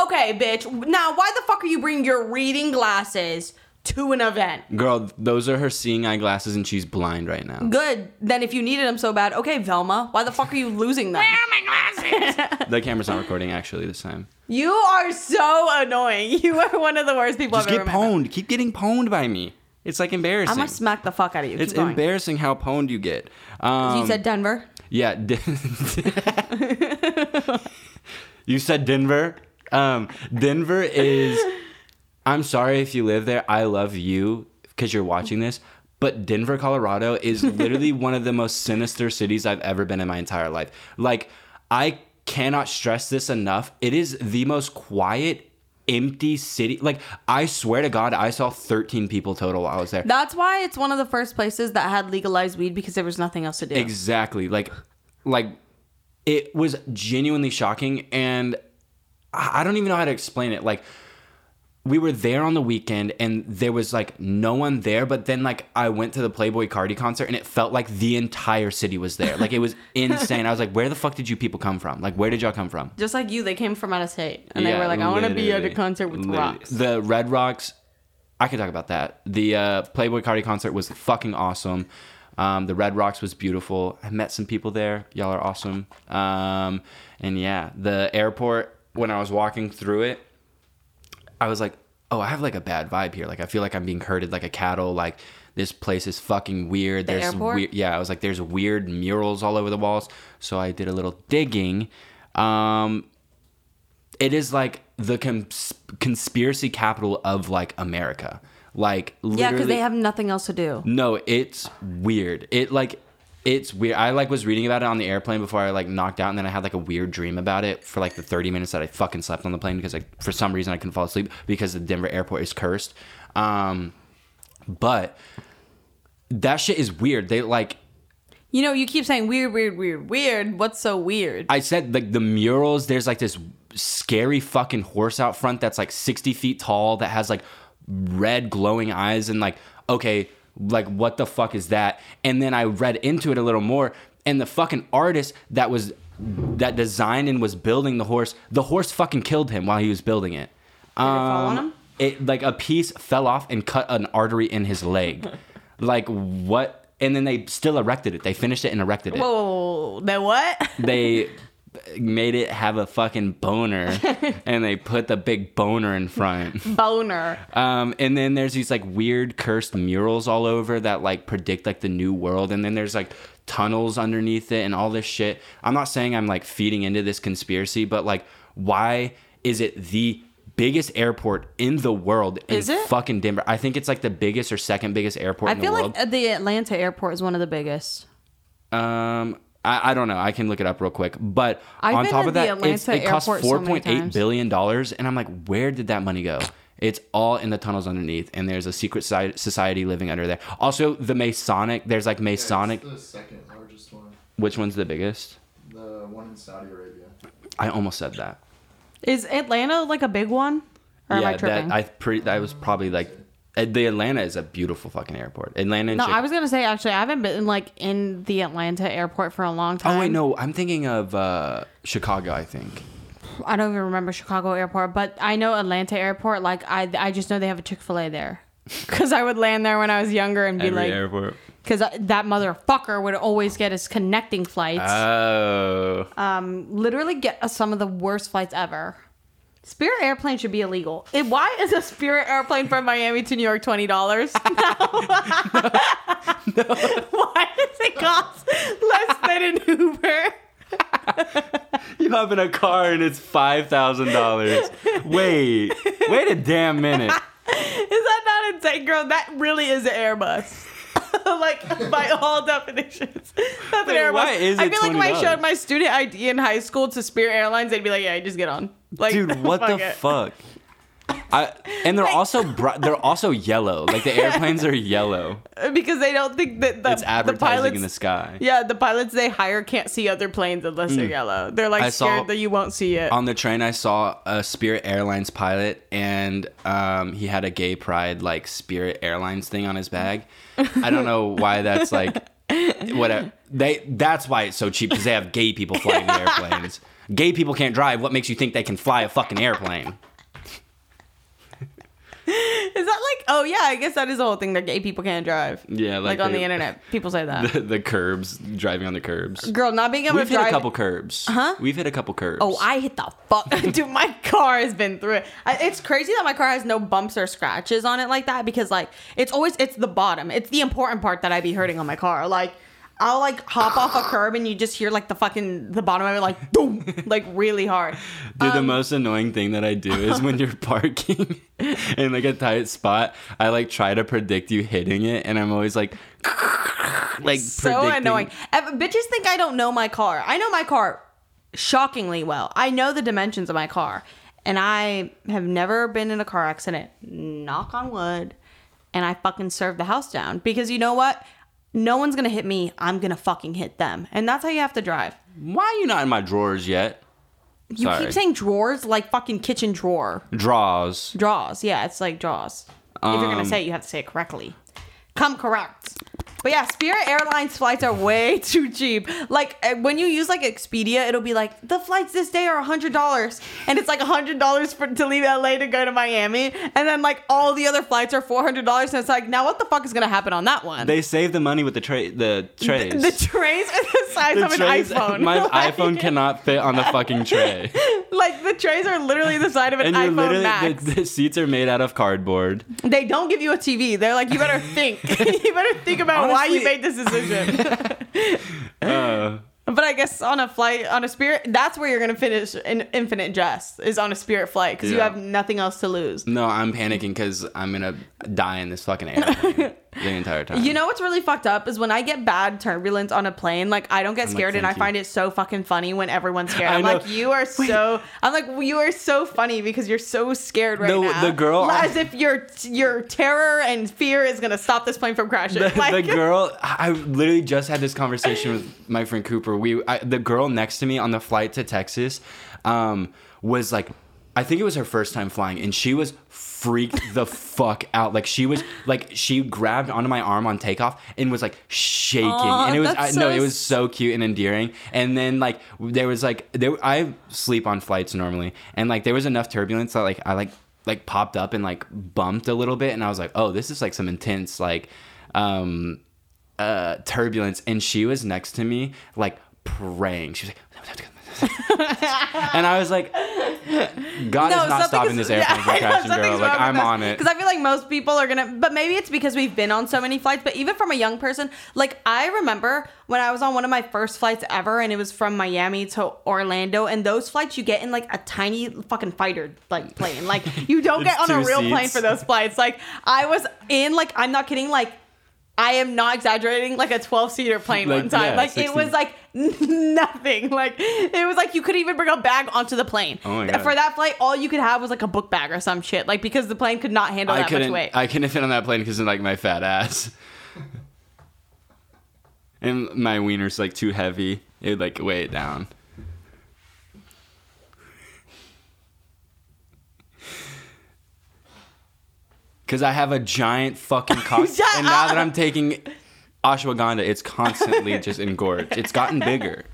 Okay, bitch. Now, why the fuck are you bringing your reading glasses to an event? Girl, those are her seeing eye glasses, and she's blind right now. Good. Then, if you needed them so bad, okay, Velma. Why the fuck are you losing them? Where are my glasses? The camera's not recording actually this time. you are so annoying. You are one of the worst people Just I've get ever met. pwned. Keep getting pwned by me. It's like embarrassing. I'm gonna smack the fuck out of you. It's going. embarrassing how pwned you get. Um, You said Denver. yeah. You said Denver. Um, Denver is. I'm sorry if you live there. I love you because you're watching this. But Denver, Colorado is literally one of the most sinister cities I've ever been in my entire life. Like, I cannot stress this enough. It is the most quiet empty city. Like I swear to God, I saw 13 people total while I was there. That's why it's one of the first places that had legalized weed because there was nothing else to do. Exactly. Like, like it was genuinely shocking, and I don't even know how to explain it. Like, we were there on the weekend, and there was like no one there. But then, like, I went to the Playboi Carti concert, and it felt like the entire city was there. Like, it was insane. I was like, "Where the fuck did you people come from? Like, where did y'all come from?" Just like you, they came from out of state and they were like, I want to be at a concert with Literally. rocks. The Red Rocks, I could talk about that. The uh, Playboi Carti concert was fucking awesome. Um, the Red Rocks was beautiful. I met some people there. Y'all are awesome. Um, and yeah, the airport, when I was walking through it, I was like, oh, I have like a bad vibe here. Like, I feel like I'm being herded like a cattle. Like, this place is fucking weird. The there's weird, yeah. I was like, there's weird murals all over the walls. So I did a little digging. Um, it is like the cons- conspiracy capital of like America. Like literally, Yeah, because they have nothing else to do. no, it's weird. It like it's weird. I like was reading about it on the airplane before I like knocked out, and then I had like a weird dream about it for like the thirty minutes that I fucking slept on the plane because like for some reason I couldn't fall asleep because the Denver airport is cursed. Um, but that shit is weird. They like You know, you keep saying weird, weird, weird, weird. What's so weird? I said like the murals. There's like this scary fucking horse out front that's like 60 feet tall that has like red glowing eyes and like okay like what the fuck is that? And then i read into it a little more and the fucking artist that was that designed and was building the horse the horse fucking killed him while he was building it. Did it fall on Um, him? it like a piece fell off and cut an artery in his leg. Like what? And then they still erected it. They finished it and erected it. Whoa, the what? they made it have a fucking boner and they put the big boner in front. Boner. Um, and then there's these like weird cursed murals all over that like predict like the new world. And then there's like tunnels underneath it and all this shit. I'm not saying I'm like feeding into this conspiracy, but like, why is it the biggest airport in the world in Is it? fucking Denver? I think it's like the biggest or second biggest airport I in feel the world. like the Atlanta airport is one of the biggest. Um, I, I don't know. I can look it up real quick. But I've on top of that, it's, Atlanta it costs airport so four many point eight times. billion dollars, and I'm like, where did that money go? It's all in the tunnels underneath, and there's a secret society living under there. Also, the Masonic. There's like Masonic. It's the second largest one. Which one's the biggest? The one in Saudi Arabia. I almost said that. Is Atlanta like a big one? Or am I yeah, tripping? that I pre- that was probably like. Uh, The Atlanta is a beautiful fucking airport. Atlanta. And no, I was gonna say actually I haven't been like in the Atlanta airport for a long time. Oh wait, no. I'm thinking of uh, Chicago. I think. I don't even remember Chicago airport, but I know Atlanta airport. Like I, I just know they have a Chick Fil A there, because I would land there when I was younger and be Every like, airport. because that motherfucker would always get us connecting flights. Oh. um, literally get us some of the worst flights ever. Spirit airplane should be illegal. It, why is a Spirit airplane from Miami to New York twenty dollars? No. Why does it cost less than an Uber? You hop in a car and it's five thousand dollars. Wait, wait a damn minute. Is that not insane, girl? That really is an Airbus. like by all definitions, that's Wait, an Airbus. why is I feel like if I showed my student ID in high school to Spirit Airlines, they'd be like, "Yeah, just get on." Like, Dude, what the it. fuck? I, and they're also bri- they're also yellow. Like the airplanes are yellow. Because they don't think that the, It's the advertising pilots, in the sky. Yeah, the pilots they hire can't see other planes unless they're yellow. They're like. I scared saw- that you won't see it. On the train, I saw a Spirit Airlines pilot, and um, he had a gay pride like Spirit Airlines thing on his bag. I don't know why that's like whatever. They that's why it's so cheap because they have gay people flying the airplanes. Gay people can't drive. What makes you think they can fly a fucking airplane? Is that like? Oh yeah, I guess that is the whole thing that gay people can't drive. Yeah, like, like on the internet, people say that. The, the curbs, driving on the curbs. Girl, not being able We've to drive. We've hit a couple curbs. Huh? We've hit a couple curbs. Oh, I hit the fuck. Dude, my car has been through it. I, it's crazy that my car has no bumps or scratches on it like that because, like, it's always, it's the bottom. It's the important part that I be hurting on my car. Like, I'll, like, hop off a curb and you just hear, like, the fucking, the bottom of it, like, boom, like, really hard. Dude, the Um, most annoying thing that I do is when you're parking in like a tight spot, I like try to predict you hitting it, and I'm always like, like so predicting- annoying. Bitches think I don't know my car. I know my car shockingly well. I know the dimensions of my car. and I have never been in a car accident. Knock on wood. And I fucking served the house down because you know what? No one's gonna hit me. I'm gonna fucking hit them, and that's how you have to drive. Why are you not in my drawers yet? You Sorry. keep saying drawers like fucking kitchen drawer. Draws. Draws. Yeah, it's like draws. if you're gonna Um, say it, you have to say it correctly. Come correct. But yeah, Spirit Airlines flights are way too cheap. Like uh, when you use like Expedia, it'll be like the flights this day are hundred dollars, and it's like hundred dollars for to leave LA to go to Miami, and then like all the other flights are four hundred dollars, and it's like now what the fuck is gonna happen on that one? They save the money with the tray. The trays. the trays are the size The of an iPhone. My Like- iPhone cannot fit on the fucking tray. Like the trays are literally the size of an And iPhone literally Max. the, the seats are made out of cardboard. They don't give you a TV. They're like, you better think. you better think about why you made this decision. Uh, but I guess on a flight, on a Spirit, that's where you're gonna finish an Infinite Jest is on a Spirit flight because you have nothing else to lose. no, I'm panicking because I'm gonna die in this fucking airplane the entire time. You know what's really fucked up is when I get bad turbulence on a plane. Like I don't get I'm like, scared, and I you." find it so fucking funny when everyone's scared. I'm like, you are so. I'm like, you are so funny because you're so scared right The- now. the girl- as if your your terror and fear is gonna stop this plane from crashing. the, like, the girl i literally just had this conversation with my friend cooper we I, the girl next to me on the flight to texas um, was like i think it was her first time flying and she was freaked the fuck out. Like she was like she grabbed onto my arm on takeoff and was like shaking. Aw, and it was I, that's no it was so cute and endearing. And then like there was like there i sleep on flights normally. And like there was enough turbulence that like i like like popped up and like bumped a little bit. And i was like oh this is like some intense like um uh turbulence. And she was next to me like praying. She was like and i was like god is not stopping this airplane from crashing girl like i'm on it because I feel like most people are gonna. But maybe it's because we've been on so many flights. But even from a young person, like I remember when I was on one of my first flights ever, and it was from Miami to Orlando, and those flights you get in like a tiny fucking fighter like plane. Like you don't get on a real plane for those flights. Like I was in like I'm not kidding like. I am not exaggerating, like a 12 seater plane Like, one time. yeah, like it was like nothing. Like it was like you couldn't even bring a bag onto the plane. Oh. For that flight, all you could have was like a book bag or some shit. Like because the plane could not handle I that much weight. I couldn't fit on that plane because of like my fat ass, and my wiener's like too heavy. It would like weigh it down. Because I have a giant fucking cock, and now that. I'm taking ashwagandha, it's constantly just engorged. It's gotten bigger.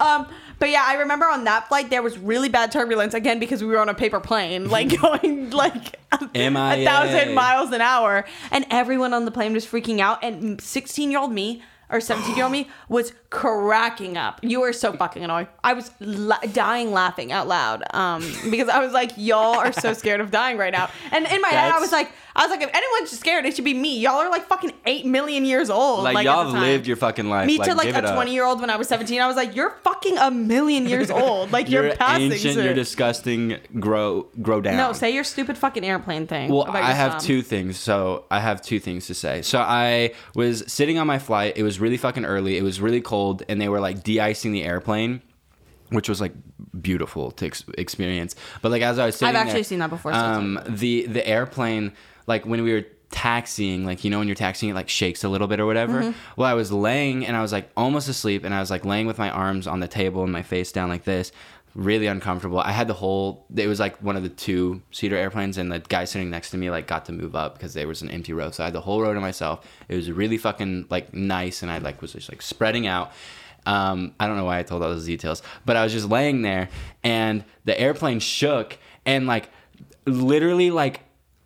Um, but yeah, I remember on that flight there was really bad turbulence again because we were on a paper plane, like going like a, a thousand miles an hour, and everyone on the plane was freaking out. And sixteen year old me or seventeen year old me was cracking up. You were so fucking annoying. I was la- dying laughing out loud um, because I was like, y'all are so scared of dying right now. And in my head, I was like, I was like, if anyone's scared, it should be me. Y'all are like fucking eight million years old. Like, at y'all have lived your fucking life. Me like, to like a 20 year old when I was 17, I was like, you're fucking a million years old. Like you're, You're passing. ancient. soon. You're disgusting. Grow, grow down. No, say your stupid fucking airplane thing. Well, I have two things. So I have two things to say. So I was sitting on my flight. It was really fucking early. It was really cold, and they were like de-icing the airplane, which was like beautiful to ex- experience. But like as I was sitting, I've actually there, seen that before, so Um, the the airplane, like when we were taxiing, like you know when you're taxiing, it like shakes a little bit or whatever. Mhm. Well, I was laying and I was like almost asleep, and I was like laying with my arms on the table and my face down like this. Really uncomfortable. I had the whole. It was like one of the two seater airplanes, and the guy sitting next to me like got to move up because there was an empty row. So I had the whole row to myself. It was really fucking like nice, and I like was just like spreading out. Um, I don't know why I told all those details, but I was just laying there, and the airplane shook, and like literally like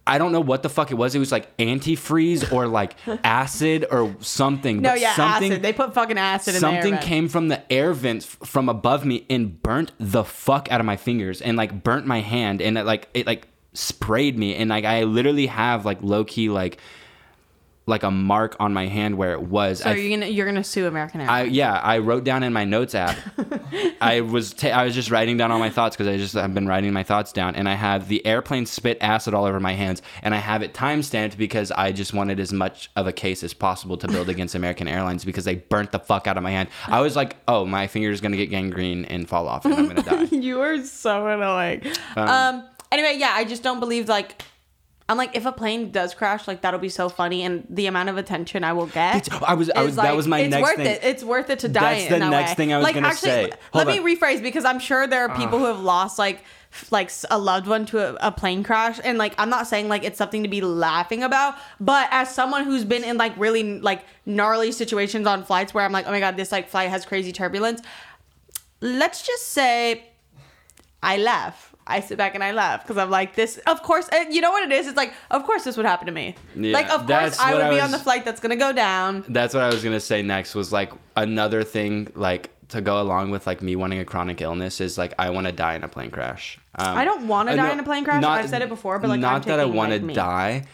I don't know what the fuck it was. It was like antifreeze or like acid or something. No, but yeah, something, acid. They put fucking acid in something came from the air vents from above me and burnt the fuck out of my fingers and like burnt my hand and it like it like sprayed me and like I literally have like low key like like a mark on my hand where it was. So I you're gonna you're gonna sue American Airlines. I yeah, I wrote down in my notes app. I was ta- I was just writing down all my thoughts because I just have been writing my thoughts down, and I have the airplane spit acid all over my hands, and I have it time stamped because I just wanted as much of a case as possible to build against American Airlines because they burnt the fuck out of my hand. I was like, oh, my finger's gonna get gangrene and fall off, and I'm gonna die. you are so annoying. Um, Anyway, yeah, I just don't believe like. I'm like, if a plane does crash, like that'll be so funny, and the amount of attention I will get. It's- I was- I is, was- that was my it's next worth thing. It. It's worth it to die That's in the that next way. thing I was like, gonna actually, say. Let Hold me rephrase because I'm sure there are people who have lost like f- like s- a loved one to a, a plane crash, and like I'm not saying like it's something to be laughing about, but as someone who's been in like really like gnarly situations on flights where I'm like, oh my god, this like flight has crazy turbulence. Let's just say I laugh. I sit back and I laugh because I'm like, this, of course, and you know what it is? It's like, of course this would happen to me. Yeah, like, of course I would I be on the flight that's going to go down. That's what I was gonna say next was like another thing like to go along with like me wanting a chronic illness is like I want to die in a plane crash. Um, I don't wanna uh, die no, in a plane crash. I've said it before, but, like, not that I want to die.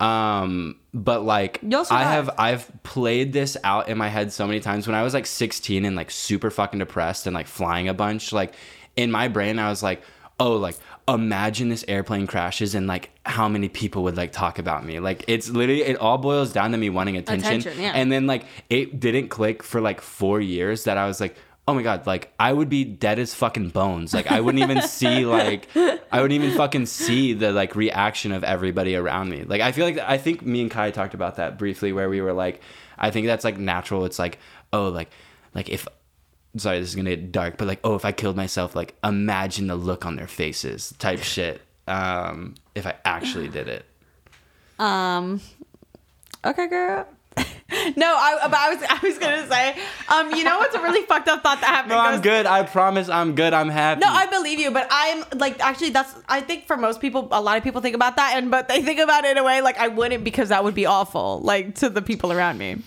Um, but like I have. I've played this out in my head so many times when I was like 16 and like super fucking depressed and like flying a bunch. Like in my brain, I was like, oh, like imagine this airplane crashes and like how many people would like talk about me. Like it's literally it all boils down to me wanting attention. Attention, yeah. And then like it didn't click for like four years that I was like. Oh my god, like I would be dead as fucking bones. Like I wouldn't even see like I wouldn't even fucking see the like reaction of everybody around me. Like I feel like I think me and Kai talked about that briefly where we were like I think that's like natural. It's like, oh like like if sorry, this is gonna get dark, but like, oh if I killed myself, like imagine the look on their faces type shit. Um if I actually did it. Um, okay, girl. no, I, but I was, I was gonna say, um, you know what's a really fucked up thought that happened? No, I'm good. I promise I'm good. I'm happy. No, I believe you, but I'm like actually that's I think for most people a lot of people think about that and but they think about it in a way like I wouldn't because that would be awful like to the people around me.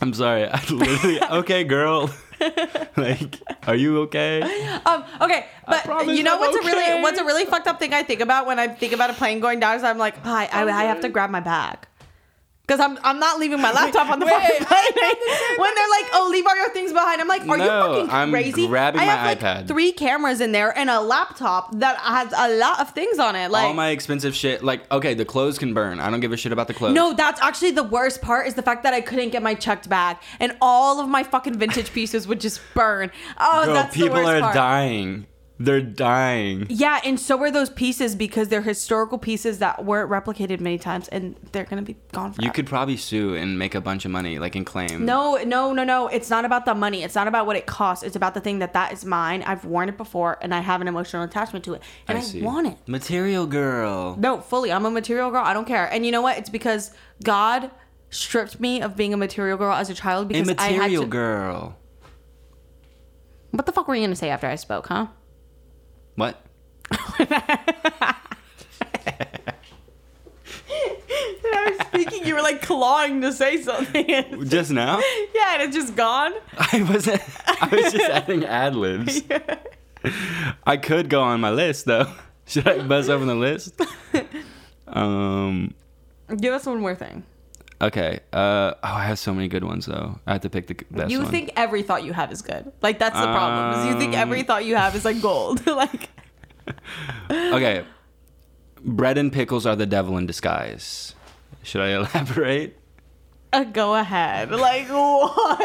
I'm sorry. I literally okay, girl. like, are you okay? Um okay, but you know I'm what's a really what's a really fucked up thing I think about when I think about a plane going down is I'm like, I I, I have to grab my bag. Cause I'm I'm not leaving my laptop on the Wait, fucking plane. when they're like, "Oh, leave all your things behind," I'm like, "Are No, you fucking crazy? I'm crazy?" grabbing I my have like iPad. three cameras in there and a laptop that has a lot of things on it. Like All my expensive shit. Like, okay, the clothes can burn. I don't give a shit about the clothes. No, that's actually the worst part is the fact that I couldn't get my checked bag and all of my fucking vintage pieces would just burn. Oh, Girl, that's people the worst are part. dying. They're dying. Yeah, and so are those pieces because they're historical pieces that weren't replicated many times and they're gonna be gone forever. You could probably sue and make a bunch of money, like and claim. No, no, no, no. It's not about the money. It's not about what it costs. It's about the thing that that is mine. I've worn it before and I have an emotional attachment to it. And I, see. want it. Material girl. No, fully. I'm a material girl. I don't care. And you know what? It's because God stripped me of being a material girl as a child because I had Immaterial to. girl. What the fuck were you gonna say after I spoke, huh? What? I was speaking, you were like clawing to say something. Just now? yeah, and it's just gone. I wasn't. I was just adding ad libs. I could go on my list though. Should I buzz open the list? Um. Give us one more thing. Okay. Uh. Oh, I have so many good ones though. I have to pick the best you one. think every thought you have is good. Like that's the problem. Is you think every thought you have is like gold. like Okay. Bread and pickles are the devil in disguise. Should I elaborate? uh, go ahead. Like what?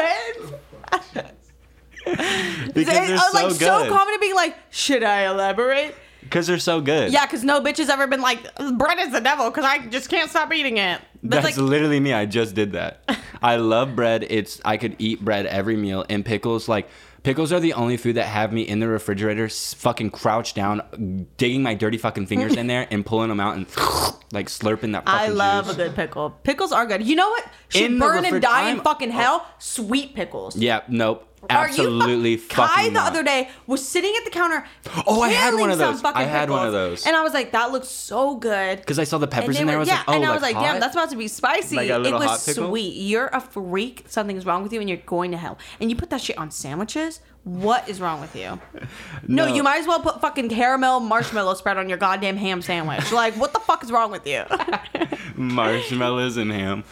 Because they're Uh, so like so common to be like, should I elaborate? Because they're so good. Yeah, because no bitch has ever been like, bread is the devil because I just can't stop eating it. That's like, literally me. I just did that. I love bread. It's I could eat bread every meal. And pickles, like pickles, are the only food that have me in the refrigerator, fucking crouched down, digging my dirty fucking fingers in there and pulling them out and like slurping that. I love juice. a good pickle. Pickles are good. You know what? Should In burn and die in I'm- fucking hell? Sweet pickles. Yeah. Nope. Are you fu- Absolutely Kai the not. other day was sitting at the counter. Oh, I had one of those. I had one of those. And I was like, that looks so good. Because I saw the peppers in there. I was yeah, like, oh, and I was like, damn, hot? that's about to be spicy. Like a little it was hot pickle? sweet. You're a freak. Something's wrong with you, and you're going to hell. And you put that shit on sandwiches. What is wrong with you? No, No. you might as well put fucking caramel marshmallow spread on your goddamn ham sandwich. Like, what the fuck is wrong with you? marshmallows and ham.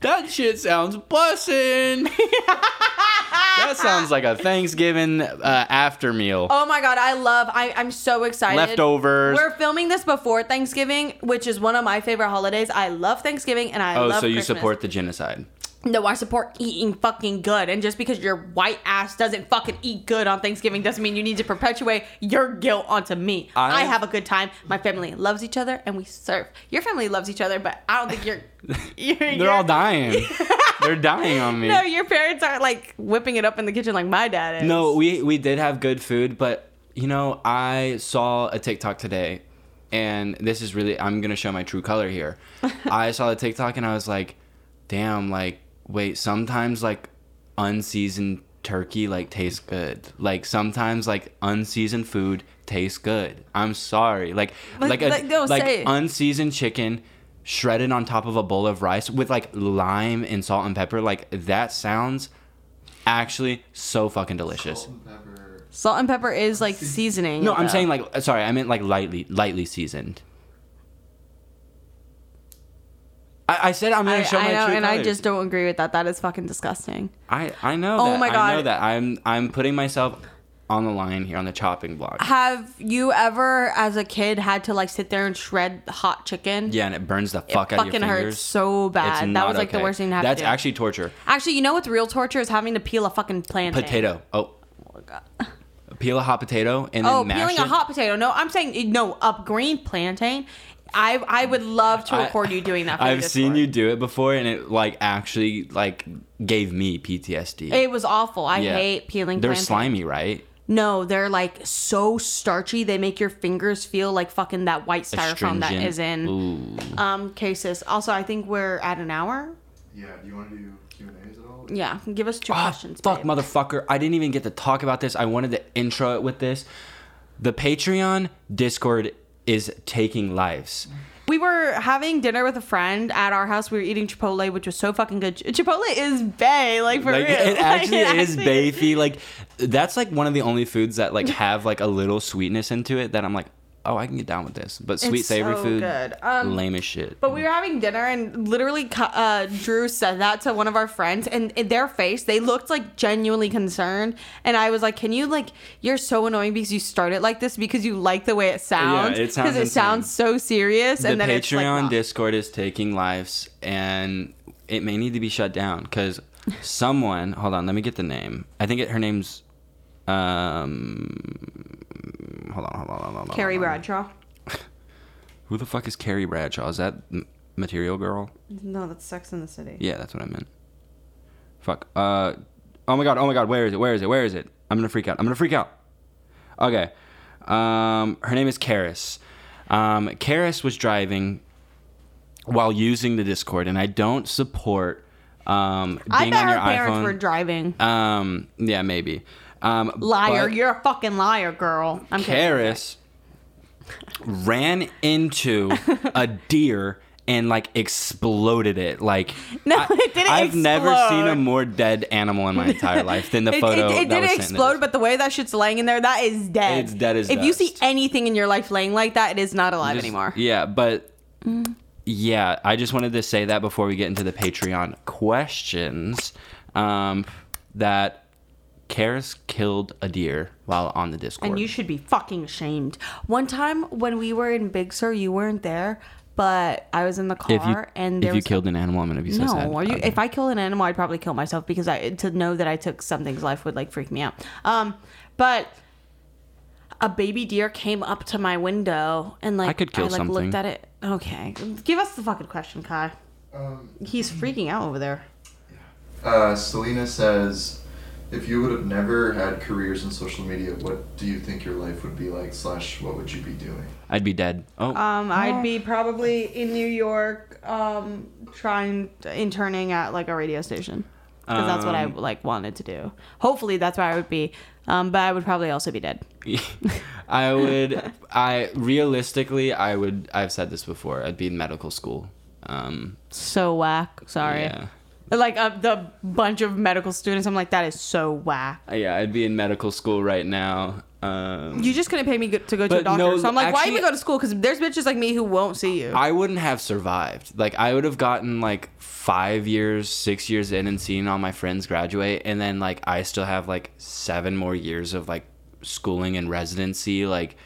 That shit sounds bussin'. that sounds like a Thanksgiving uh, after meal. Oh my god, I love. I I'm so excited. Leftovers. We're filming this before Thanksgiving, which is one of my favorite holidays. I love Thanksgiving and I Oh, love Oh, so you Christmas. support the genocide? No, I support eating fucking good. And just because your white ass doesn't fucking eat good on Thanksgiving doesn't mean you need to perpetuate your guilt onto me. I, I- have a good time. My family loves each other and we serve. Your family loves each other, but I don't think you're. you're They're all dying. They're dying on me. No, your parents aren't like whipping it up in the kitchen like my dad is. No, we we did have good food, but you know, I saw a TikTok today, and this is really I'm gonna show my true color here. I saw the TikTok and I was like, damn, like wait, sometimes like unseasoned turkey like tastes good. Like sometimes like unseasoned food tastes good. I'm sorry, like But, like a like, don't like say unseasoned chicken. Shredded on top of a bowl of rice with like lime and salt and pepper, like that sounds actually so fucking delicious. Salt and pepper. Salt and pepper is like seasoning. No, it, I'm though. saying like sorry, I meant like lightly lightly seasoned. I, I said I'm gonna I, show I my know, true and I just don't agree with that. That is fucking disgusting. I I know. Oh that. my god! I know that. I'm I'm putting myself on the line here on the chopping block. Have you ever, as a kid, had to like sit there and shred hot chicken? Yeah, and it burns the It fuck out of fucking your hurts fingers. so bad. That was like the worst thing to have That's to actually torture. Actually, you know what's real torture is having to peel a fucking plantain. Potato. Oh. Oh my god. Peel a hot potato and then Oh, mash peeling it. a hot potato. No, I'm saying no. Up green plantain. I I would love to I- record you doing that. For I've the seen you do it before, and it like actually like gave me PTSD. It was awful. I Yeah. hate peeling. They're plantain. slimy, right? No, they're like so starchy. They make your fingers feel like fucking that white styrofoam that Astringent. is in Ooh. um cases. Also, I think we're at an hour. Yeah, do you want to do Q and A's at all? Yeah, give us two Ah, questions. fuck, babe. motherfucker. I didn't even get to talk about this. I wanted to intro it with this. The Patreon Discord is taking lives. We were having dinner with a friend at our house. We were eating Chipotle, which was so fucking good. Chipotle is bay, like for like real. it Like, actually it is actually- beefy. Like that's like one of the only foods that like have like a little sweetness into it that I'm like, oh, I can get down with this. But sweet It's savory so food, good. Um, lame as shit. But we were having dinner, and literally, uh, Drew said that to one of our friends, and in their face, they looked like genuinely concerned. And I was like, "Can you like? You're so annoying because you start it like this because you like the way it sounds. it sounds it sounds so serious." the and then it's like, Patreon. Discord is taking lives, and it may need to be shut down because someone. hold on, let me get the name. I think it, her name's. Um, hold on, hold on, hold on. hold Carrie on. Bradshaw. Who the fuck is Carrie Bradshaw? Is that M- Material Girl? No, that's Sex in the City. Yeah, that's what I meant. Fuck. Uh. Oh my god. Oh my god. Where is it? Where is it? Where is it? I'm gonna freak out. I'm gonna freak out. Okay. Um. Her name is Karis. Um. Karis was driving while using the Discord, and I don't support um I being bet on her your parents iPhone. were driving. um. Yeah. Maybe. Um. Liar! You're a fucking liar, girl. I'm. Karis ran into a deer and like exploded it. Like No, it didn't I've never seen a more dead animal in my entire life than the It, photo. it, it that didn't explode, but the way that shit's laying in there, that is dead. It's dead as If you see anything in your life laying like that, it is not alive Just- anymore. Yeah, but yeah, I just wanted to say that before we get into the Patreon questions. Um, that Karis killed a deer while on the Discord. And you should be fucking ashamed. One time when we were in Big Sur, you weren't there, but I was in the car if you and there if you was killed an animal, I'm gonna be so no, sad. are you? Okay. If I kill an animal, I'd probably kill myself because I to know that I took something's life would like freak me out. Um, but a baby deer came up to my window and like I could kill like something. looked at it. Okay, give us the fucking question, Kai. Um, He's freaking out over there. uh, Selena says, if you would have never had careers in social media, what do you think your life would be like? Slash, what would you be doing? I'd be dead. Oh, Um, I'd be probably in New York, um, trying interning at like a radio station because that's what I Um, like wanted to do. Hopefully, that's where I would be. Um, but I would probably also be dead. I would. I realistically, I would. I've said this before. I'd be in medical school. Um, So whack. Sorry. Yeah. Like uh, the bunch of medical students, I'm like, that is so whack. Uh, Yeah, I'd be in medical school right now. Um, You just couldn't pay me to go to a doctor. no, so I'm like, why even go to school? Because there's bitches like me who won't see you. I wouldn't have survived. Like I would have gotten like five years, six years in, and seen all my friends graduate, and then like I still have like seven more years of like schooling and residency. Like,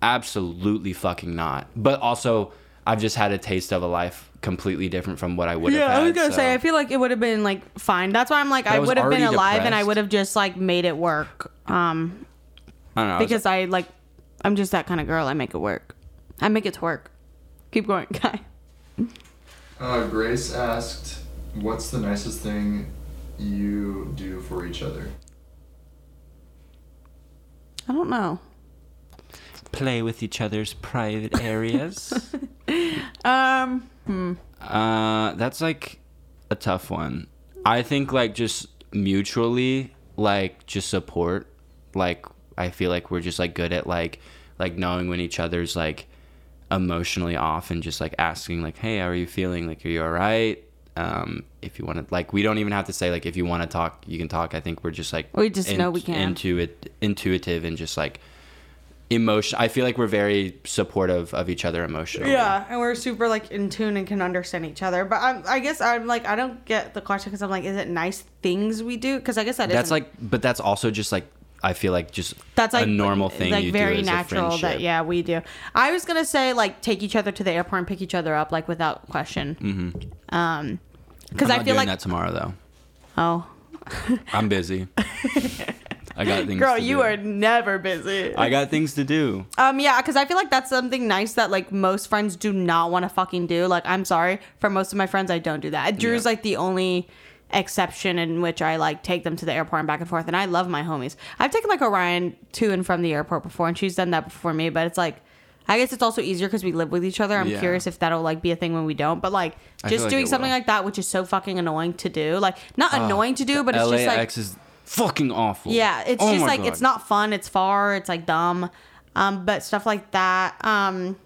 absolutely fucking not. But also, I've just had a taste of a life completely different from what I would have yeah. I was gonna so- say I feel like it would have been like fine. That's why I'm like I I would have been already alive and I would have just like made it work. Um, I don't know. I was- because I like I'm just that kind of girl. I make it work. I make it work. Keep going, guy. Uh, Grace asked, "What's the nicest thing you do for each other?" I don't know. Play with each other's private areas. Um, hmm. Uh, that's like a tough one. I think like just mutually, like just support. Like I feel like we're just like good at like like knowing when each other's like emotionally off and just like asking like, hey, how are you feeling? Like, are you all right? Um, if you want to, like, we don't even have to say like if you want to talk, you can talk. I think we're just like We just know we can. Intuit, intuitive and just like emotion. I feel like we're very supportive of each other emotionally. Yeah, and we're super like in tune and can understand each other. But I'm, I guess I'm like I don't get the question because I'm like, is it nice things we do? Because I guess that that's isn't- like but that's also just like i feel like just that's like a normal thing like you very natural that yeah we do. I was gonna say like take each other to the airport and pick each other up like without question. Mm-hmm. Um, because I feel doing like that tomorrow though oh i'm busy i got things girl you do. are never busy. i got things to do Um, yeah, because I feel like that's something nice that like most friends do not want to fucking do. Like, I'm sorry for most of my friends, I don't do that. Drew's Yeah. like the only exception in which I like take them to the airport and back and forth. And I love my homies. I've taken like Orion to and from the airport before, and she's done that before me. But it's like, I guess it's also easier because we live with each other. I'm Yeah. curious if that'll like be a thing when we don't. But like, just like doing something will. like that, which is so fucking annoying to do. Like, not annoying to do, but it's just like lax is fucking awful yeah, it's Oh just like God. it's not fun. It's far. It's like dumb. Um, but stuff like that. Um,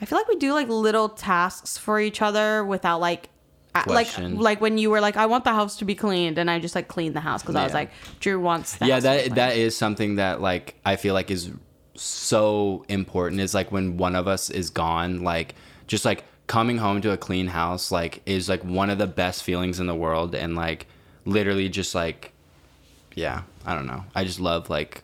I feel like we do like little tasks for each other without like. a- Like like when you were like I want the house to be cleaned and I just like cleaned the house because I was like Drew wants the yeah house to be that that is something that like i feel like is so important is like when one of us is gone like just like coming home to a clean house like is like one of the best feelings in the world and like literally just like yeah i don't know i just love like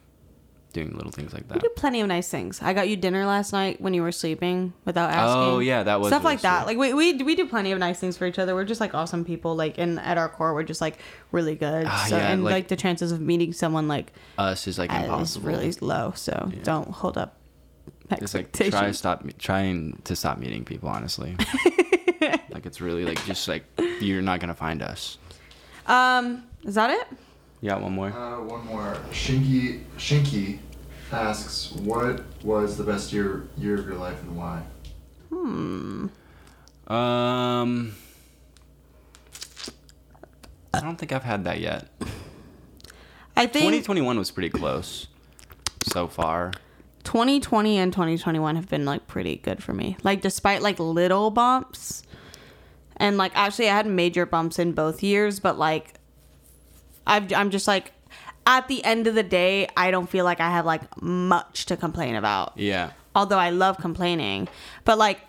doing little things like that We do plenty of nice things. I got you dinner last night when you were sleeping without asking. Oh, yeah, that was stuff really like that. Like we, we we do plenty of nice things for each other. We're just like awesome people. Like and at our core, we're just like really good. Ah, so yeah, and like, like- the chances of meeting someone like us is like uh, is really low. So don't hold up Just like expectations. try stop trying to stop meeting people. Honestly, like it's really like just like you're not gonna find us. um, is that it? You got one more? Uh, one more. Shinky Shinky asks, "What was the best year year of your life and why?" Hmm. Um, I don't think I've had that yet. I think 2021 was pretty close so far. 2020 and 2021 have been like pretty good for me. Like despite like little bumps and like actually I had major bumps in both years, but like I've I'm just like at the end of the day, I don't feel like I have like much to complain about. Yeah. Although I love complaining, but like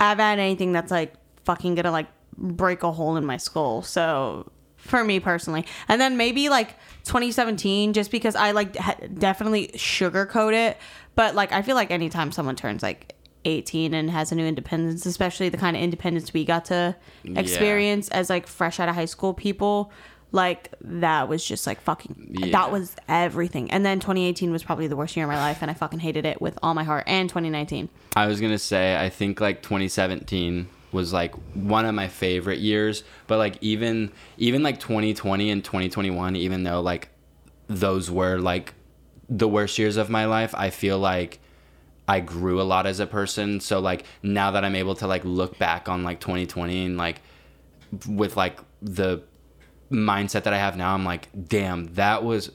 I haven't had anything that's like fucking gonna like break a hole in my skull. So for me personally, and then maybe like 2017, just because I like ha- definitely sugarcoat it. But like I feel like anytime someone turns like 18 and has a new independence, especially the kind of independence we got to experience as like fresh out of high school people. Like that was just like fucking. Yeah. That was everything. And then 2018 was probably the worst year of my life, and I fucking hated it with all my heart. And 2019. I was gonna say I think like 2017 was like one of my favorite years, but like even even like 2020 and 2021, even though like those were like the worst years of my life, I feel like I grew a lot as a person. So like now that I'm able to like look back on like 2020 and like with like the mindset that I have now, I'm like, damn, that was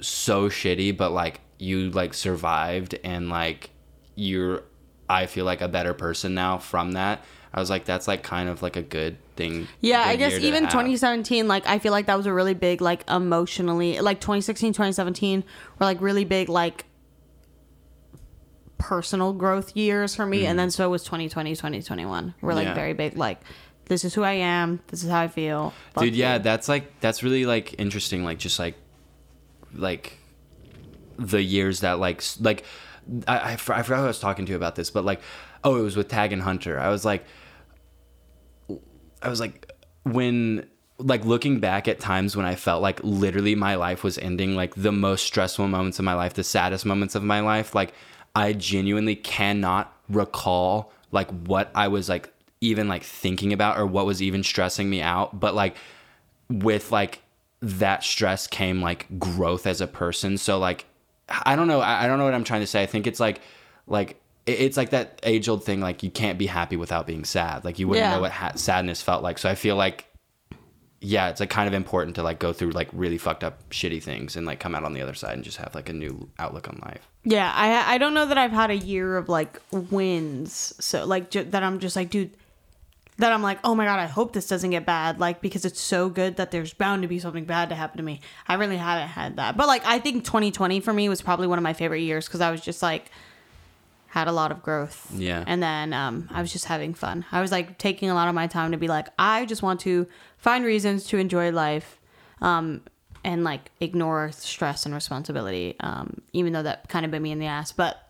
so shitty, but like you like survived and like you're I feel like a better person now from that. I was like, that's like kind of like a good thing. Yeah, good I guess even have. 2017, like I feel like that was a really big, like emotionally, like 2016, 2017 were like really big, like personal growth years for me, and then so was 2020, 2021. Were like Mm. Yeah. very big, like this is who I am, this is how I feel. Fuck dude yeah you. that's like that's really like interesting like just like like the years that like like I, I, I forgot who I was talking to about this but like oh it was with Tag and Hunter I was like I was like when like looking back at times when I felt like literally my life was ending like the most stressful moments of my life the saddest moments of my life like I genuinely cannot recall like what I was like even like thinking about or what was even stressing me out but like with like that stress came like growth as a person so like i don't know i don't know what i'm trying to say i think it's like like it's like that age old thing like you can't be happy without being sad like you wouldn't Yeah. know what ha- sadness felt like so i feel like yeah it's like kind of important to like go through like really fucked up shitty things and like come out on the other side and just have like a new outlook on life Yeah, I I don't know that I've had a year of like wins. So like ju- that I'm just like, dude, that I'm like, oh my god, I hope this doesn't get bad. Like because it's so good that there's bound to be something bad to happen to me. I really haven't had that. But like I think 2020 for me was probably one of my favorite years because I was just like had a lot of growth. Yeah. And then um, I was just having fun. I was like taking a lot of my time to be like, I just want to find reasons to enjoy life. Um, and like ignore stress and responsibility, um, even though that kind of bit me in the ass. But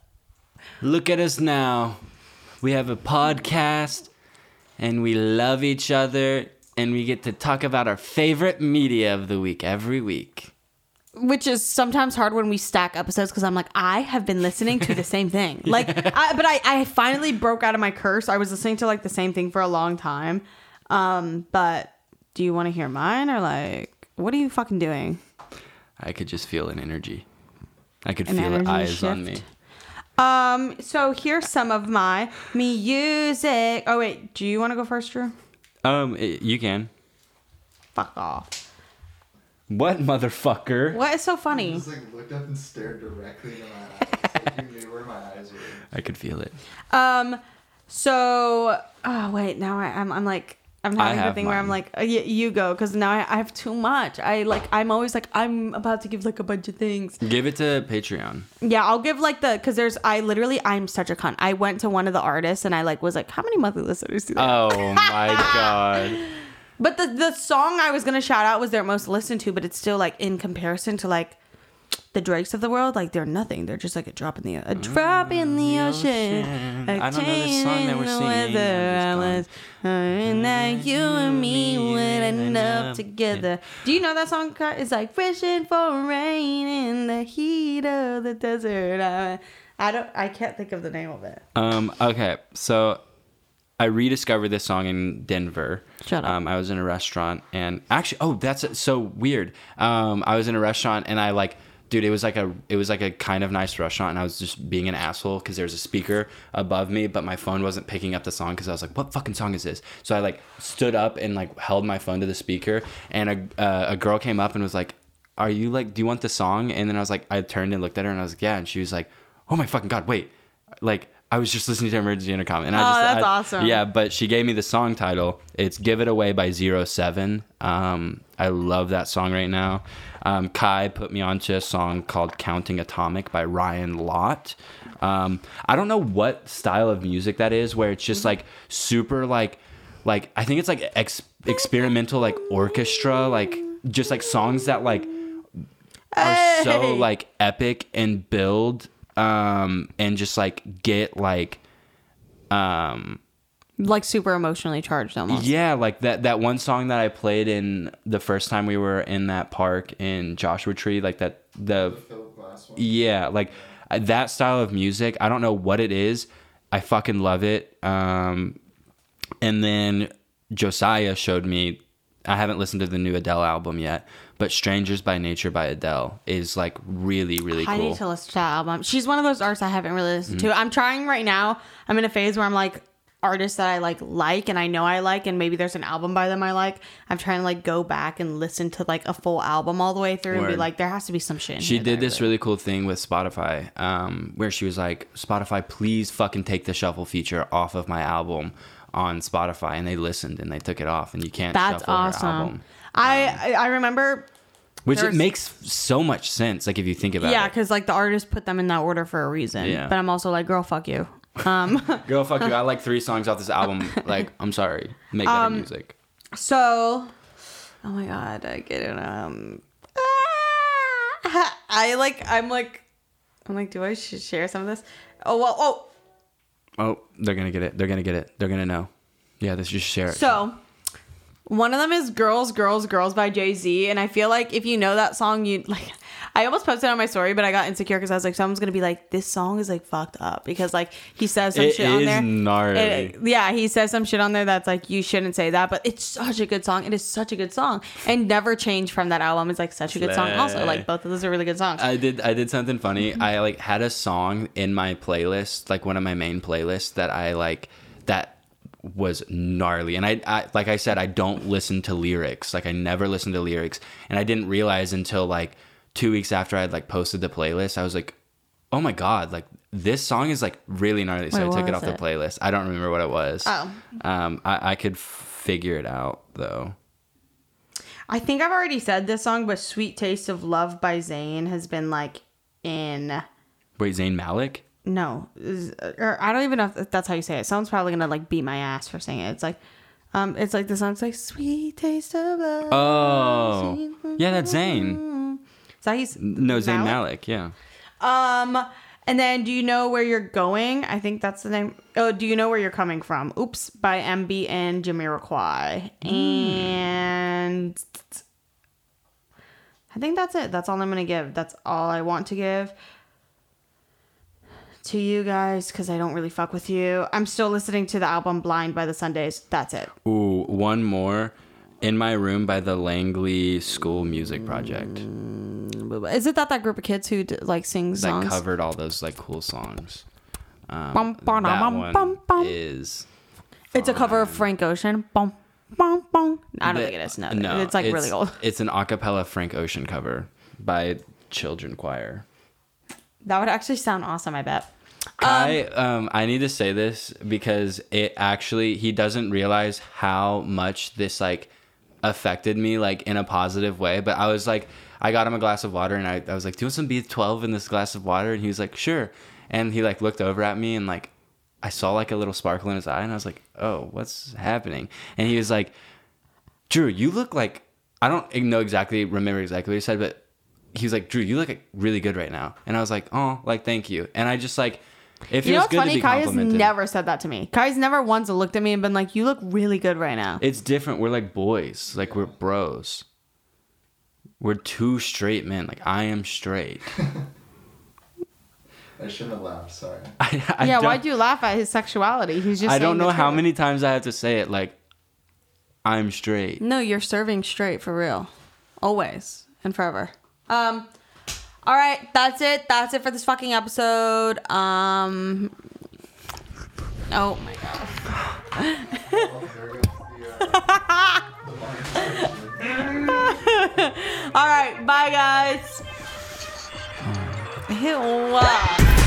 look at us now we have a podcast and we love each other and we get to talk about our favorite media of the week every week which is sometimes hard when we stack episodes because I'm like, I have been listening to the same thing. Like, I, but I, I finally broke out of my curse. I was listening to like the same thing for a long time. Um, but do you want to hear mine or like, what are you fucking doing? I could just feel an energy. I could An feel eyes on me. Shift? Um, so here's some of my music. Oh wait, do you want to go first, Drew? Um, you can. Fuck off. What motherfucker? What is so funny? Just like looked up and stared directly into my eyes. You knew where my eyes were. I could feel it. Um, so oh wait, now I, I'm I'm like I'm having the thing where I'm like, uh, y- you go, because now I, I have too much. I like I'm always like I'm about to give like a bunch of things. Give it to Patreon. Yeah, I'll give like the because there's I literally I'm such a cunt. I went to one of the artists and I like was like, how many monthly listeners do have? Oh my god. But the the song I was gonna shout out was their most listened to, but it's still like in comparison to like the Drakes of the world, like they're nothing. They're just like a drop in the a drop in the ocean. ocean. I don't know this song that we're change in the singing. I was hoping that you and me would end up together. Do you know that song? It's like wishing for rain in the heat of the desert. I, I don't. I can't think of the name of it. Um, okay, so I rediscovered this song in Denver. Shut up. Um, I was in a restaurant and actually, oh, that's so weird. Um, I was in a restaurant and I like, dude, it was like a, it was like a kind of nice restaurant and I was just being an asshole because there was a speaker above me, but my phone wasn't picking up the song because I was like, what fucking song is this? So I like stood up and like held my phone to the speaker and a, uh, a girl came up and was like, are you like, do you want the song? And then I was like, I turned and looked at her and I was like, yeah. And she was like, oh my fucking God, wait. Like, I was just listening to Emergency Intercom, and I Oh, just that's I- awesome. Yeah, but she gave me the song title. It's "Give It Away" by Zero Seven. Um, I love that song right now. Um, Kai put me onto a song called "Counting Atomic" by Ryan Lott. Um, I don't know what style of music that is, where it's just like super like like I think it's like ex- experimental like orchestra, like just like songs that like are so like epic and build um and just like get like um Like super emotionally charged almost. yeah like that that one song that i played in the first time we were in that park in joshua tree like that the Philip Glass one. yeah like that style of music i don't know what it is i fucking love it um and then josiah showed me i haven't listened to the new adele album yet but strangers by nature by adele is like really really I cool Mm-hmm. need to listen to that album. She's one of those artists I haven't really listened to. I'm trying right now. I'm in a phase where I'm like, artists that I like like and I know I like and maybe there's an album by them I like, I'm trying to like go back and listen to like a full album all the way through and be like, there has to be some shit. In She did this really cool thing with Spotify, um, where she was like, "Spotify, please fucking take the shuffle feature off of my album on Spotify," and they listened and they took it off, and you can't That's shuffle awesome. album, I I I remember which it makes so much sense. Like if you think about yeah, it, because like the artist put them in that order for a reason. Yeah. But I'm also like, girl, fuck you. Um, girl, fuck you. I like three songs off this album. Like, I'm sorry, make better Um, music. so, oh my god, I get it. Um, ah, I like, I'm like, I'm like, do I should share some of this? Oh well, oh, Oh, they're gonna get it. They're gonna get it. They're gonna know. Yeah, let's just share it. so. One of them is "Girls, Girls, Girls" by Jay Z, and I feel like if you know that song, you like. I almost posted on my story, but I got insecure because I was like, someone's gonna be like, "This song is like fucked up," because like he says some It shit on is there. gnarly. It- yeah, he says some shit on there that's like you shouldn't say that, but it's such a good song. It is such a good song, and never change from that album is like such a good song. Also, like both of those are really good songs. I did I did something funny. I like had a song in my playlist, like one of my main playlists that I like that was gnarly. And I, I like I said I don't listen to lyrics. Like I never listen to lyrics. And I didn't realize until like 2 weeks after I'd like posted the playlist, I was like, "Oh my god, like this song is like really gnarly." So Wait, I took it off it? the playlist. I don't remember what it was. Oh. Um I, I could figure it out though. I think I've already said this song, but "Sweet Taste of Love" by Zayn has been like in. Wait, Zayn Malik? No, or I don't even know if that's how you say it. Someone's probably gonna like beat my ass for saying it. It's like, um, it's like the song's like "Sweet Taste of Love." Oh. Yeah, that's Zayn. Is that he's No, Zayn Malik, yeah. Um, and then do you know where you're going? I think that's the name. Oh, do you know where you're coming from? Oops, by M-Beat and Jamiroquai. And I think that's it. That's all I'm gonna give. That's all I want to give to you guys because I don't really fuck with you. I'm still listening to the album Blind by the Sundays. That's it. Ooh, one more. In My Room by the Langley School Music Project. Is it that that group of kids who like sing That covered all those like cool songs. Um, Bum, bum, that bum, one bum, bum. is It's a cover of Frank Ocean. Bum, bum, bum. I don't the- think it is. No, no, it's like really old. It's an acapella Frank Ocean cover by Children Choir. That would actually sound awesome. I bet. I um I need to say this because it actually he doesn't realize how much this like affected me like in a positive way. But I was like I got him a glass of water and I, I was like, Do you want some B twelve in this glass of water? And he was like, Sure. And he like looked over at me and like I saw like a little sparkle in his eye and I was like, Oh, what's happening? And he was like, Drew, you look like I don't know exactly remember exactly what he said, but he was like, Drew, you look really good right now. And I was like, Oh, like thank you. And I just like it feels You know what's good to funny? be Kai has complimented. never said that to me. Kai's never once looked at me and been like, "You look really good right now." It's different. We're like boys. Like we're bros. We're two straight men. Like I am straight. I shouldn't have laughed. Sorry. I, I yeah, don't- why'd you laugh at his sexuality? He's just. I saying don't the know how truth. many times I have to say it. Like I'm straight. No, you're serving straight for real, always and forever. Um. All right, that's it. That's it for this fucking episode. Um. Oh my god. All right, bye guys. Ew.